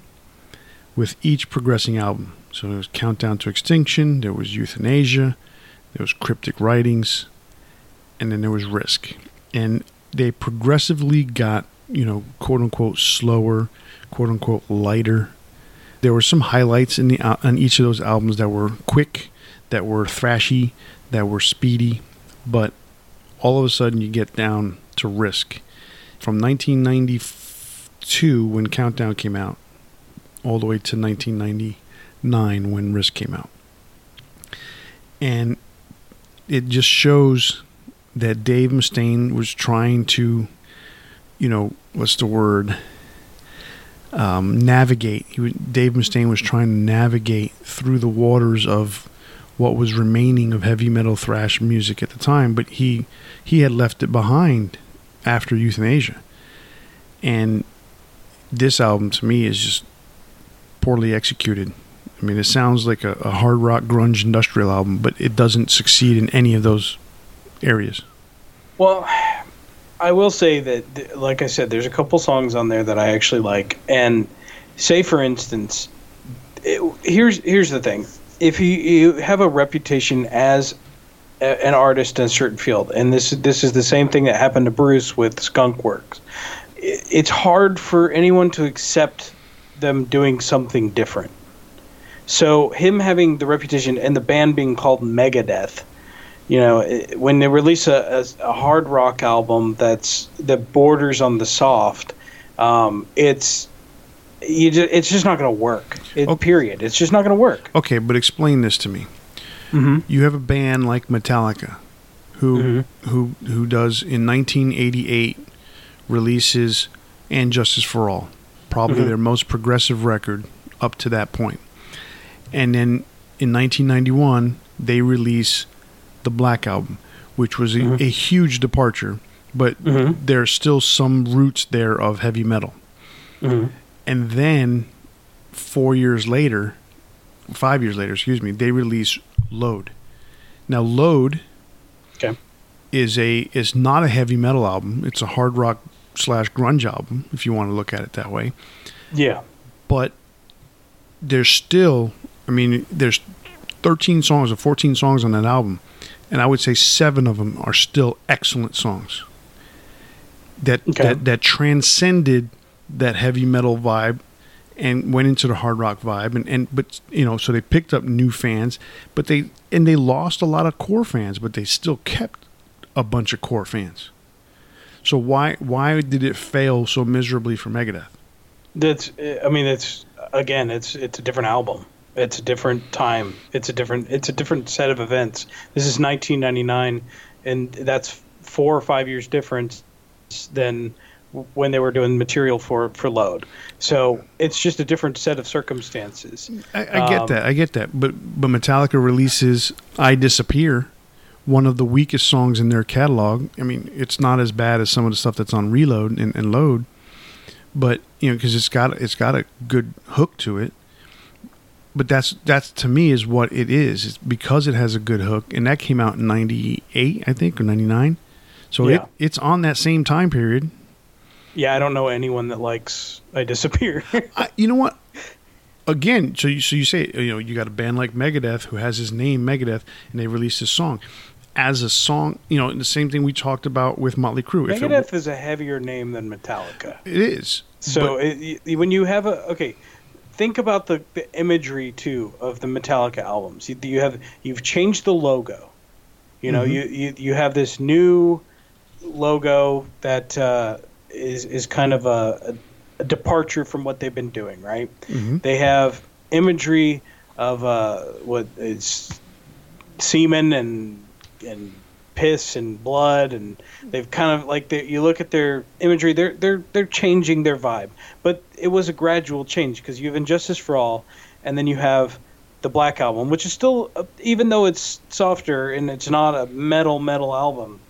with each progressing album. So there was Countdown to Extinction, there was Euthanasia, there was Cryptic Writings, and then there was risk. And they progressively got, you know, quote unquote slower, quote unquote lighter. There were some highlights in the uh, on each of those albums that were quick, that were thrashy, that were speedy, but all of a sudden you get down to risk. From 1992 when Countdown came out, all the way to 1999 when Risk came out. And it just shows that Dave Mustaine was trying to, you know, what's the word? Um, navigate. He would, Dave Mustaine was trying to navigate through the waters of what was remaining of heavy metal thrash music at the time, but he he had left it behind after Euthanasia, And this album to me is just poorly executed. I mean, it sounds like a, a hard rock grunge industrial album, but it doesn't succeed in any of those areas? Well, I will say that, like I said, there's a couple songs on there that I actually like, and say for instance, it, here's here's the thing: if you, you have a reputation as a, an artist in a certain field, and this this is the same thing that happened to Bruce with Skunk Works, it, it's hard for anyone to accept them doing something different. So him having the reputation and the band being called Megadeth you know, when they release a, a, a, hard rock album that's that borders on the soft, um, it's you just, it's just not going to work. It, okay. Period. It's just not going to work. Okay, but explain this to me. Mm-hmm. You have a band like Metallica, who mm-hmm. who who does in 1988 releases and Justice for All, probably mm-hmm. their most progressive record up to that point, and then in 1991 they release the Black Album, which was a, mm-hmm. a huge departure, but mm-hmm. there's still some roots there of heavy metal. Mm-hmm. And then four years later, five years later, excuse me, they release Load. Now, Load okay. is a is not a heavy metal album. It's a hard rock slash grunge album, if you want to look at it that way. Yeah. But there's still, I mean, there's 13 songs or 14 songs on that album and I would say seven of them are still excellent songs that okay. that that transcended that heavy metal vibe and went into the hard rock vibe and, and but you know so they picked up new fans but they and they lost a lot of core fans but they still kept a bunch of core fans so why why did it fail so miserably for megadeth that's i mean it's again, it's it's a different album. It's a different time. It's a different it's a different set of events. This is 1999, and that's four or five years difference than when they were doing material for for load. So it's just a different set of circumstances. I, I get um, that. I get that. But but Metallica releases "I Disappear," one of the weakest songs in their catalog. I mean, it's not as bad as some of the stuff that's on Reload and, and Load, but you know, because it's got it's got a good hook to it. But that's that's to me is what it is. It's because it has a good hook, and that came out in '98, I think, or '99. So yeah. it it's on that same time period. Yeah, I don't know anyone that likes "I Disappear." I, you know what? Again, so you so you say you know you got a band like Megadeth who has his name Megadeth, and they released this song as a song, you know, the same thing we talked about with Motley Crue. Megadeth it, is a heavier name than Metallica. It is. So it, when you have a okay, think about the, the imagery too of the Metallica albums. You, you have you've changed the logo. You know, mm-hmm. you, you you have this new logo that uh, is is kind of a, a, departure from what they've been doing. Right? Mm-hmm. They have imagery of uh, what is semen and and piss and blood and they've kind of like you look at their imagery they're they're they're changing their vibe. But it was a gradual change because you have and Justice for All and then you have the black album which is still uh, even though it's softer and it's not a metal metal album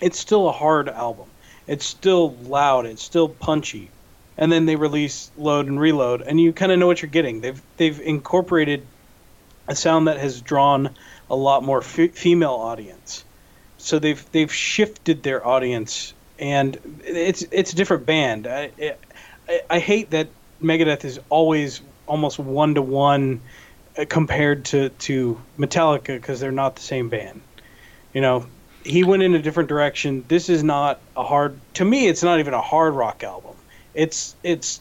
it's still a hard album. It's still loud it's still punchy. And then they release load and reload and you kind of know what you're getting. They've they've incorporated a sound that has drawn a lot more f- female audience. So they've they've shifted their audience, and it's it's a different band. I, I, I hate that Megadeth is always almost one to one compared to to Metallica because they're not the same band. You know, he went in a different direction. This is not a hard. To me, it's not even a hard rock album. It's it's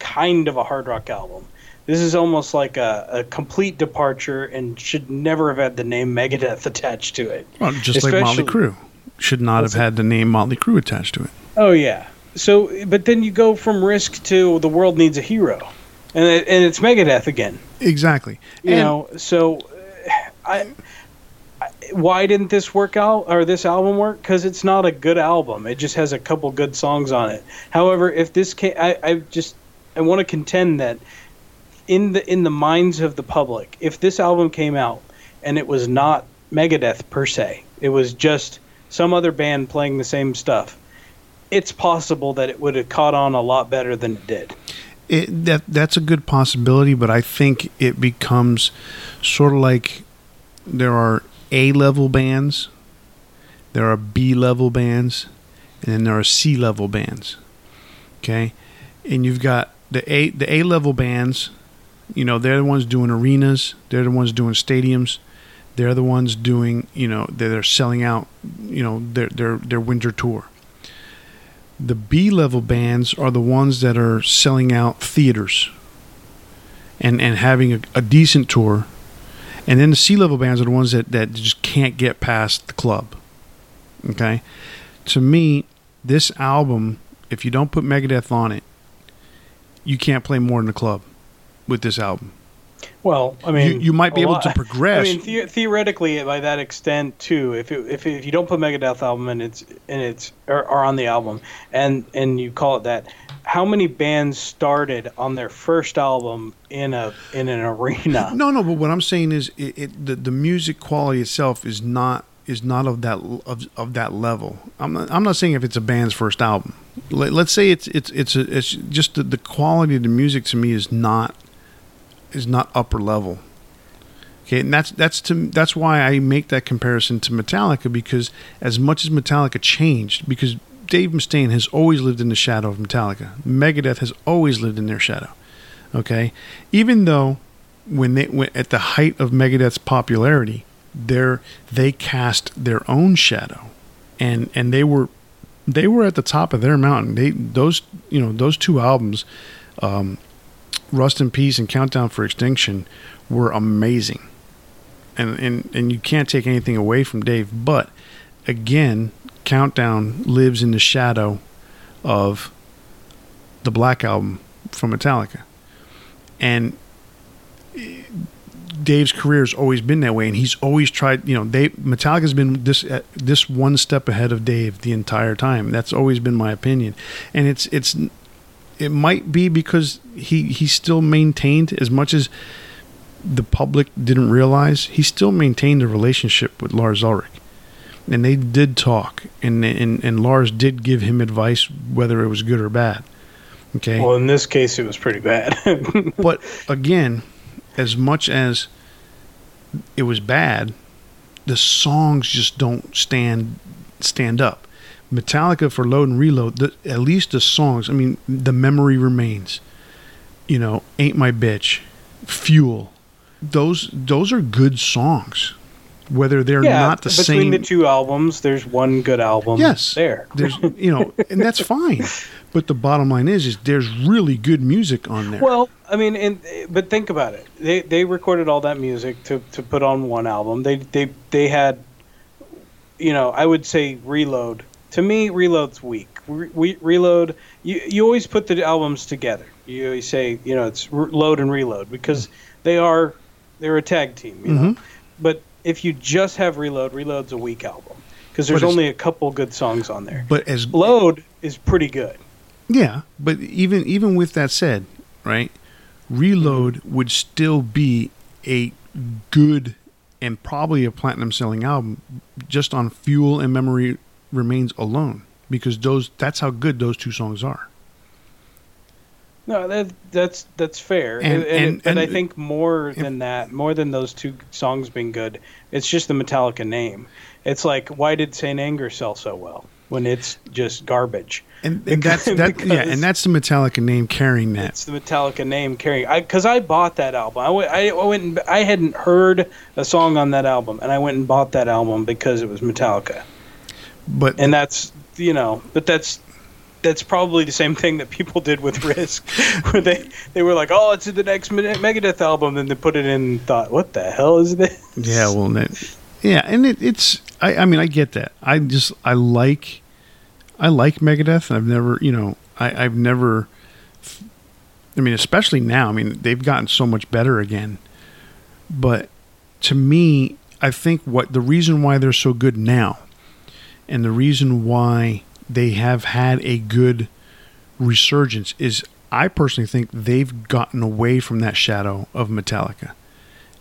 kind of a hard rock album. This is almost like a, a, complete departure and should never have had the name Megadeth attached to it. Well, just Especially, like Motley Crue should not have had the name Motley Crue attached to it. Oh yeah. So, but then you go from Risk to The World Needs a Hero, and it, and it's Megadeth again. Exactly. You and, know, so I, I, why didn't this work out or this album work? Because it's not a good album. It just has a couple good songs on it. However, if this came, I, I just I want to contend that in the in the minds of the public, if this album came out and it was not Megadeth per se, it was just some other band playing the same stuff, it's possible that it would have caught on a lot better than it did. It, that that's a good possibility, but I think it becomes sort of like there are A level bands, there are B level bands, and then there are C level bands. Okay, and you've got the A the A level bands you know, they're the ones doing arenas. They're the ones doing stadiums. They're the ones doing, you know, they're selling out, you know, their their their winter tour. The B level bands are the ones that are selling out theaters and and having a, a decent tour. And then the C level bands are the ones that, that just can't get past the club. Okay? To me, this album, if you don't put Megadeth on it, you can't play more in the club with this album. Well, I mean, you, you might be able lot. to progress. I mean, the- theoretically, by that extent, too, if it, if, if you don't put Megadeth album and it's and it's or, or, on the album and and you call it that, how many bands started on their first album in a in an arena? No, no. But what I'm saying is, it, it the the music quality itself is not is not of that of, of that level. I'm not, I'm not saying if it's a band's first album. Let, us say it's it's it's a, it's just the, the quality of the music to me is not is not upper level. Okay, and that's that's to that's why I make that comparison to Metallica because as much as Metallica changed, because Dave Mustaine has always lived in the shadow of Metallica. Megadeth has always lived in their shadow. Okay, even though when they went at the height of Megadeth's popularity, they they cast their own shadow, and and they were they were at the top of their mountain. They those you know those two albums. Um, Rust in Peace and Countdown for Extinction were amazing. And, and and you can't take anything away from Dave, but again, Countdown lives in the shadow of the Black Album from Metallica. and Dave's career has always been that way, and he's always tried. You know, Dave Metallica's been this uh, this one step ahead of Dave the entire time. That's always been my opinion, and it's it's it might be because he he still maintained as much as the public didn't realize. He still maintained a relationship with Lars Ulrich, and they did talk, and and and Lars did give him advice whether it was good or bad. Okay. Well, in this case, it was pretty bad. but again as much as it was bad, the songs just don't stand stand up. Metallica for Load and Reload, the, at least the songs. I mean, the memory remains. You know, Ain't My Bitch, Fuel. Those those are good songs. Whether they're yeah, not the between same. Between the two albums, there's one good album. Yes, there. There's you know, and that's fine. But the bottom line is, is there's really good music on there. Well, I mean, and, but think about it. They they recorded all that music to, to put on one album. They they they had, you know, I would say Reload. To me, Reload's weak. Re, Reload. You you always put the albums together. You always say, you know, it's Load and Reload because they are they're a tag team. You mm-hmm. but if you just have Reload, Reload's a weak album because there's only a couple good songs on there. But as Load is pretty good. Yeah, but even even with that said, right? Reload mm-hmm. would still be a good and probably a platinum selling album just on Fuel and Memory Remains alone because those that's how good those two songs are. No, that that's that's fair, and, and, and, and I think more than that, more than those two songs being good, it's just the Metallica name. It's like, why did Saint Anger sell so well when it's just garbage? And, and that's that, yeah, and that's the Metallica name carrying that. It's the Metallica name carrying. I because I bought that album. I went and, I hadn't heard a song on that album, and I went and bought that album because it was Metallica. But and that's you know, but that's that's probably the same thing that people did with Risk, where they they were like, "Oh, it's the next Megadeth album," and they put it in and thought, "What the hell is this?" Yeah, well, that, yeah, and it, it's I, I mean I get that. I just I like I like Megadeth. and I've never, you know, I, I've never. I mean, especially now. I mean, they've gotten so much better again. But to me, I think what the reason why they're so good now, and the reason why they have had a good resurgence is I personally think they've gotten away from that shadow of Metallica.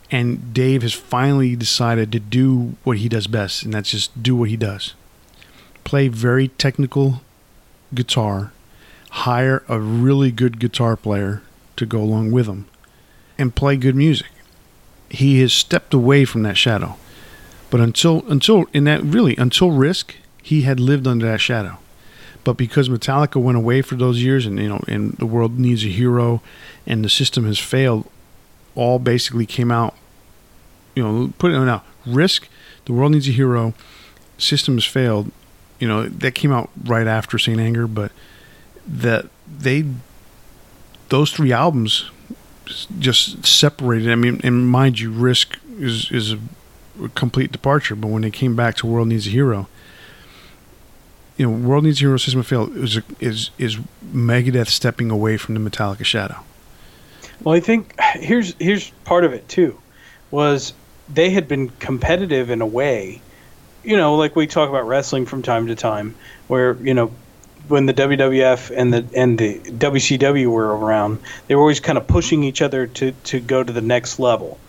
And Dave has finally decided to do what he does best, and that's just do what he does play very technical guitar, hire a really good guitar player to go along with him, and play good music. He has stepped away from that shadow. But until until in that really until Risk, he had lived under that shadow. But because Metallica went away for those years, and you know, and the world needs a hero, and the system has failed, all basically came out. You know, put it on now. Risk, the world needs a hero. System has failed you know that came out right after Saint Anger, but that they those three albums just separated. I mean, and mind you, Risk is is a complete departure, but when they came back to World Needs a Hero, you know, World Needs a Hero, System of Fail is is is Megadeth stepping away from the Metallica shadow. Well, I think here's here's part of it too, was they had been competitive in a way you know, like we talk about wrestling from time to time, where you know, when the WWF and the and the WCW were around, they were always kind of pushing each other to to go to the next level,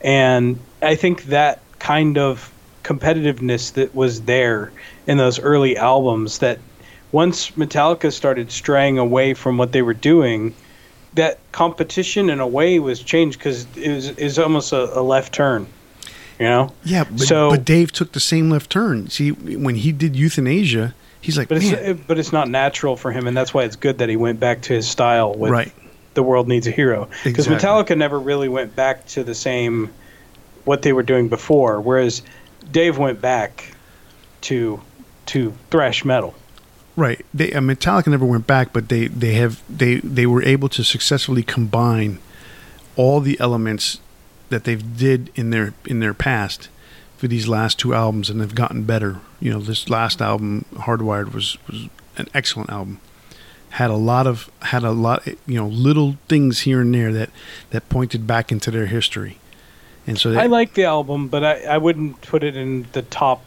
and I think that kind of competitiveness that was there in those early albums that once Metallica started straying away from what they were doing, that competition in a way was changed because it was, it was almost a, a left turn you know? Yeah, but, so, but Dave took the same left turn. See, when he did euthanasia, he's like, but it's but it's not natural for him, and that's why it's good that he went back to his style with right. the world needs a hero because exactly. Metallica never really went back to the same what they were doing before, whereas Dave went back to to thrash metal. Right. They uh, Metallica never went back, but they they have they they were able to successfully combine all the elements that they've did in their in their past for these last two albums, and they've gotten better. You know, this last album, Hardwired, was was an excellent album. had a lot of had a lot you know little things here and there that that pointed back into their history. And so they, I like the album, but I, I wouldn't put it in the top.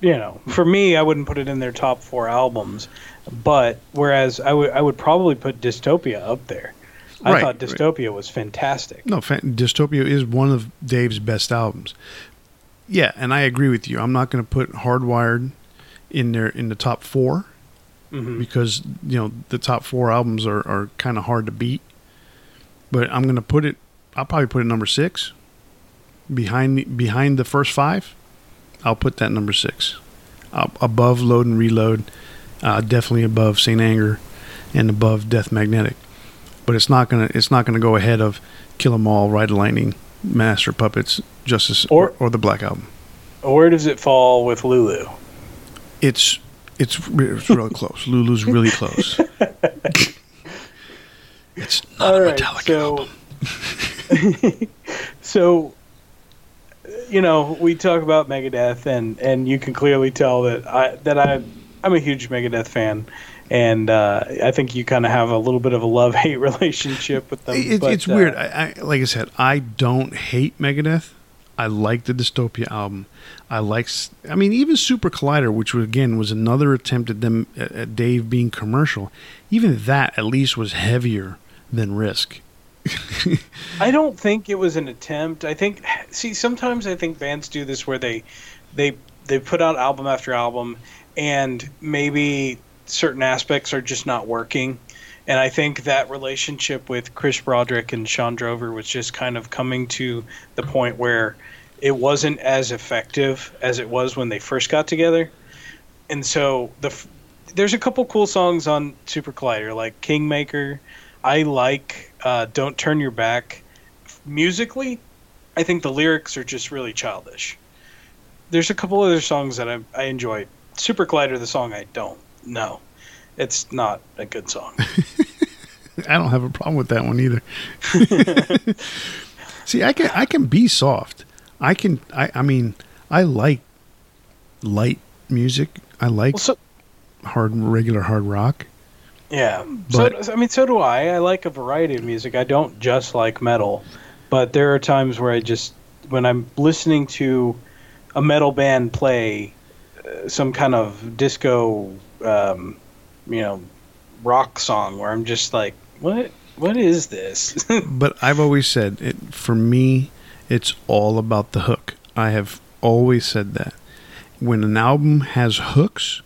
You know, for me, I wouldn't put it in their top four albums. But whereas I would I would probably put Dystopia up there. I right, thought Dystopia right. was fantastic. No, Dystopia is one of Dave's best albums. Yeah, and I agree with you. I'm not going to put Hardwired in there in the top 4 mm-hmm. because you know the top four albums are, are kind of hard to beat. But I'm going to put it. I'll probably put it number six behind behind the first five. I'll put that number six uh, above Load and Reload. Uh, definitely above Saint Anger and above Death Magnetic but it's not gonna it's not gonna go ahead of Kill 'Em All, Ride Lightning, Master Puppets, Justice, or, or, or the Black Album. Where does it fall with Lulu? It's it's it's really close. Lulu's really close. it's not All a right, Metallica so, album. so, you know, we talk about Megadeth, and and you can clearly tell that I that I I'm a huge Megadeth fan and uh, I think you kind of have a little bit of a love hate relationship with them. It, but, it's uh, weird. I, I, like I said, I don't hate Megadeth. I like the Dystopia album. I like, I mean, even Super Collider, which was, again was another attempt at them at Dave being commercial. Even that, at least, was heavier than Risk. I don't think it was an attempt. I think, see, sometimes I think bands do this where they, they, they put out album after album, and maybe certain aspects are just not working. And I think that relationship with Chris Broderick and Shawn Drover was just kind of coming to the point where it wasn't as effective as it was when they first got together. And so the there's a couple cool songs on Super Collider, like Kingmaker. I like uh, Don't Turn Your Back. Musically, I think the lyrics are just really childish. There's a couple other songs that I, I enjoy. Super Collider, the song I don't. No, it's not a good song. I don't have a problem with that one either. See, I can I can be soft. I can I I mean I like light music. I like well, so, hard regular hard rock. Yeah. But, so I mean so do I. I like a variety of music. I don't just like metal, but there are times where I just when I'm listening to a metal band play uh, some kind of disco um, you know, rock song where I'm just like, what? What is this? but I've always said it for me. It's all about the hook. I have always said that when an album has hooks,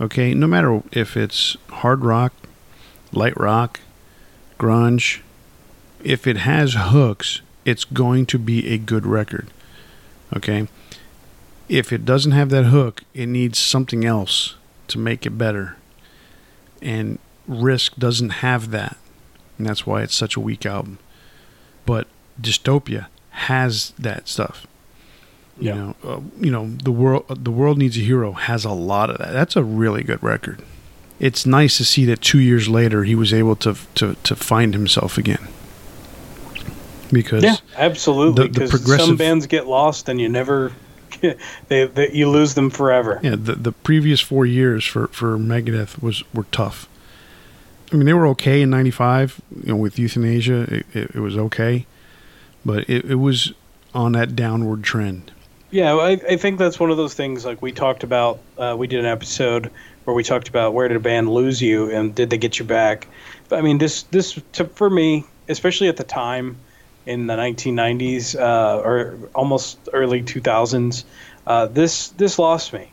okay, no matter if it's hard rock, light rock, grunge, if it has hooks, it's going to be a good record. Okay? If it doesn't have that hook, it needs something else to make it better. And Risk doesn't have that. And that's why it's such a weak album. But Dystopia has that stuff. You yeah. know, uh, you know, the world the world needs a hero has a lot of that. That's a really good record. It's nice to see that 2 years later he was able to to to find himself again. Because Yeah, absolutely. The progressive, some bands get lost and you never they, they, you lose them forever. Yeah, the the previous four years for for Megadeth was were tough. I mean, they were okay in '95. You know, with euthanasia, it, it, it was okay, but it, it was on that downward trend. Yeah, I, I think that's one of those things. Like we talked about, uh, we did an episode where we talked about where did a band lose you and did they get you back. But, I mean, this this to, for me, especially at the time, in the 1990s uh, or almost early 2000s. Uh, this this lost me.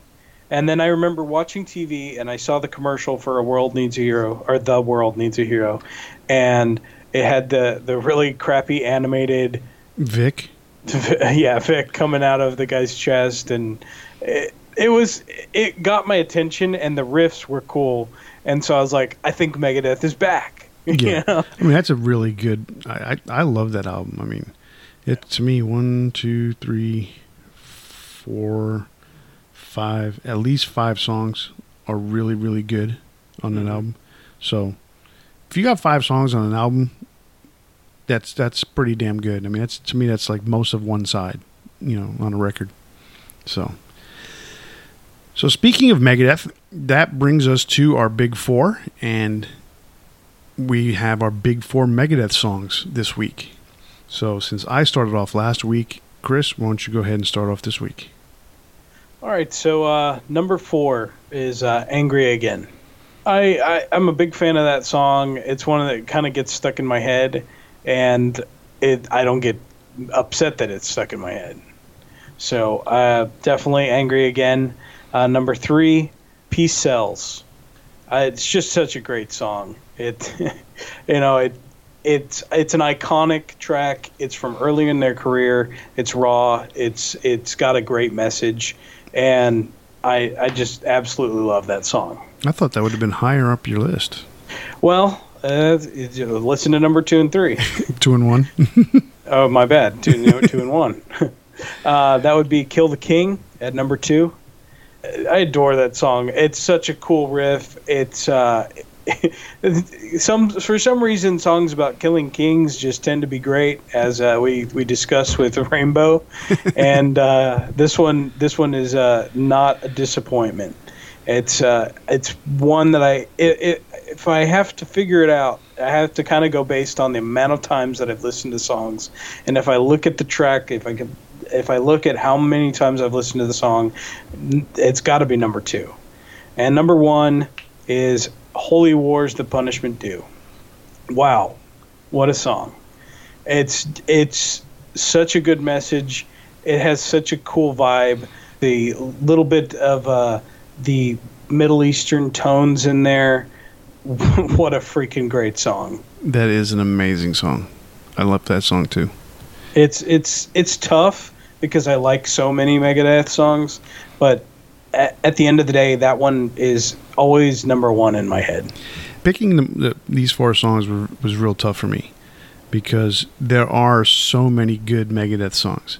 And then I remember watching TV and I saw the commercial for A World Needs a Hero or The World Needs a Hero, and it had the the really crappy animated Vic. Yeah, Vic coming out of the guy's chest, and it, it was it got my attention, and the riffs were cool, and so I was like, I think Megadeth is back Yeah, I mean that's a really good. I, I, I love that album. I mean, it to me one, two, three, four, five, at least five songs are really really good on an mm-hmm. album. So if you got five songs on an album, that's that's pretty damn good. I mean, that's to me that's like most of one side, you know, on a record. So So speaking of Megadeth, that brings us to our big four, and we have our big four Megadeth songs this week. So since I started off last week, Chris, why don't you go ahead and start off this week? All right, so uh, number four is uh, "Angry Again." I, I I'm a big fan of that song. It's one that kind of gets stuck in my head, and it I don't get upset that it's stuck in my head. So uh, definitely "Angry Again." Uh, number three, "Peace Sells." Uh, it's just such a great song. It, you know, it it's it's an iconic track. It's from early in their career. It's raw. It's it's got a great message, and I I just absolutely love that song. I thought that would have been higher up your list. Well, uh, listen to number two and three. two and one. oh, my bad. Two, no, two and one. Uh, that would be "Kill the King" at number two. I adore that song. It's such a cool riff. It's uh, some for some reason songs about killing kings just tend to be great, as uh, we we discussed with Rainbow, and uh, this one this one is uh, not a disappointment. It's uh, it's one that I it, it, if I have to figure it out, I have to kind of go based on the amount of times that I've listened to songs, and if I look at the track, if I can if I look at how many times I've listened to the song, it's got to be number two, and number one is Holy Wars the Punishment Due. Wow, what a song. It's it's such a good message. It has such a cool vibe. The little bit of uh, the Middle Eastern tones in there. what a freaking great song. That is an amazing song. I love that song too. It's it's it's tough because I like so many Megadeth songs, but at, at, the end of the day, that one is always number one in my head. Picking the, the, these four songs were, was real tough for me because there are so many good Megadeth songs.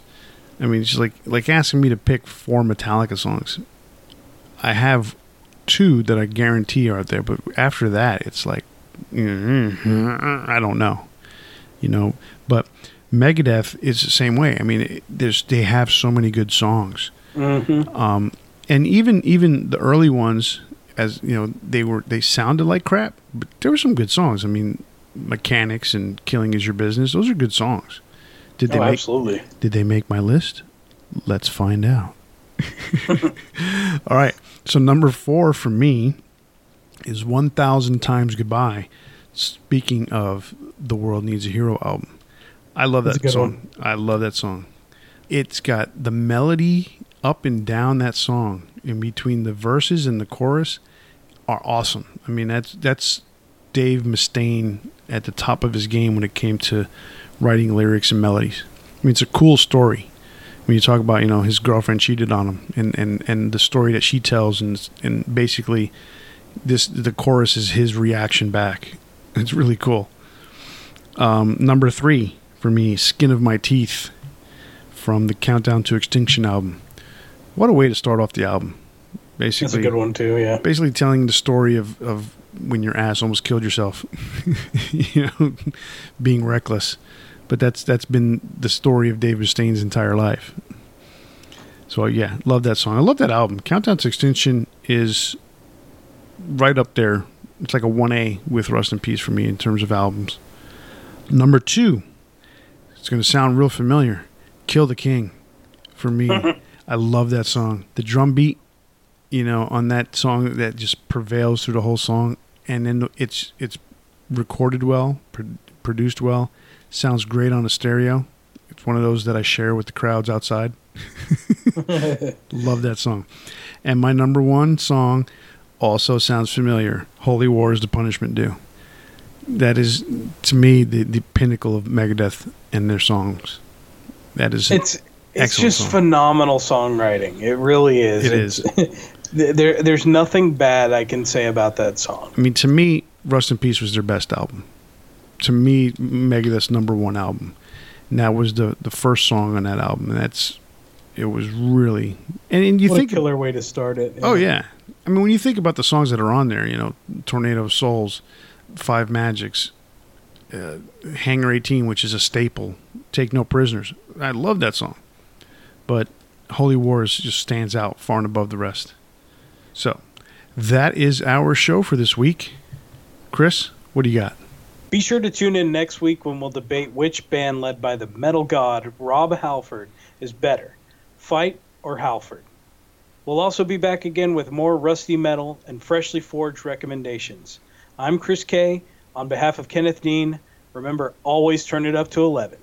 I mean, it's like like asking me to pick four Metallica songs. I have two that I guarantee are there, but after that, it's like mm-hmm, I don't know, you know. But Megadeth is the same way. I mean, there's they have so many good songs. Mm-hmm. Um, and even even the early ones, as you know, they were they sounded like crap, but there were some good songs. I mean, Mechanix and Killing Is Your Business; those are good songs. Did they oh, make, absolutely? Did they make my list? Let's find out. All right. So number four for me is Thousand Times Goodbye." Speaking of the World Needs a Hero album, I love that song. One. I love that song. It's got the melody up and down that song in between the verses and the chorus are awesome. I mean, that's that's Dave Mustaine at the top of his game when it came to writing lyrics and melodies. I mean, it's a cool story when you talk about you know his girlfriend cheated on him and and and the story that she tells and and basically this the chorus is his reaction back. It's really cool. Um, number three for me, "Skin of My Teeth" from the Countdown to Extinction album. What a way to start off the album. Basically, that's a good one too. Yeah. Basically, telling the story of of when your ass almost killed yourself. you know, being reckless. But that's that's been the story of David Mustaine's entire life. So yeah, love that song. I love that album. Countdown to Extinction is right up there. It's like a one A with Rust in Peace for me in terms of albums. Number two, it's going to sound real familiar. Kill the King, for me. I love that song. The drum beat, you know, on that song that just prevails through the whole song, and then it's it's recorded well, pro- produced well, sounds great on a stereo. It's one of those that I share with the crowds outside. love that song. And my number one song also sounds familiar. Holy War is the punishment due. That is to me the, the pinnacle of Megadeth and their songs. That is it's it's just song. phenomenal songwriting. It really is. It it's, is. there, there's nothing bad I can say about that song. I mean, to me, Rust in Peace was their best album. To me, Megadeth's number one album. And that was the the first song on that album. And that's it was really and, and you what think a killer way to start it. Yeah. Oh yeah. I mean, when you think about the songs that are on there, you know, Tornado of Souls, Five Magics, uh, Hangar 18, which is a staple, Take No Prisoners. I love that song but Holy Wars just stands out far and above the rest. So that is our show for this week. Chris, what do you got? Be sure to tune in next week when we'll debate which band led by the metal god Rob Halford is better, Fight or Halford. We'll also be back again with more rusty metal and freshly forged recommendations. I'm Chris Kaye. On behalf of Kenneth Dean, remember always turn it up to 11.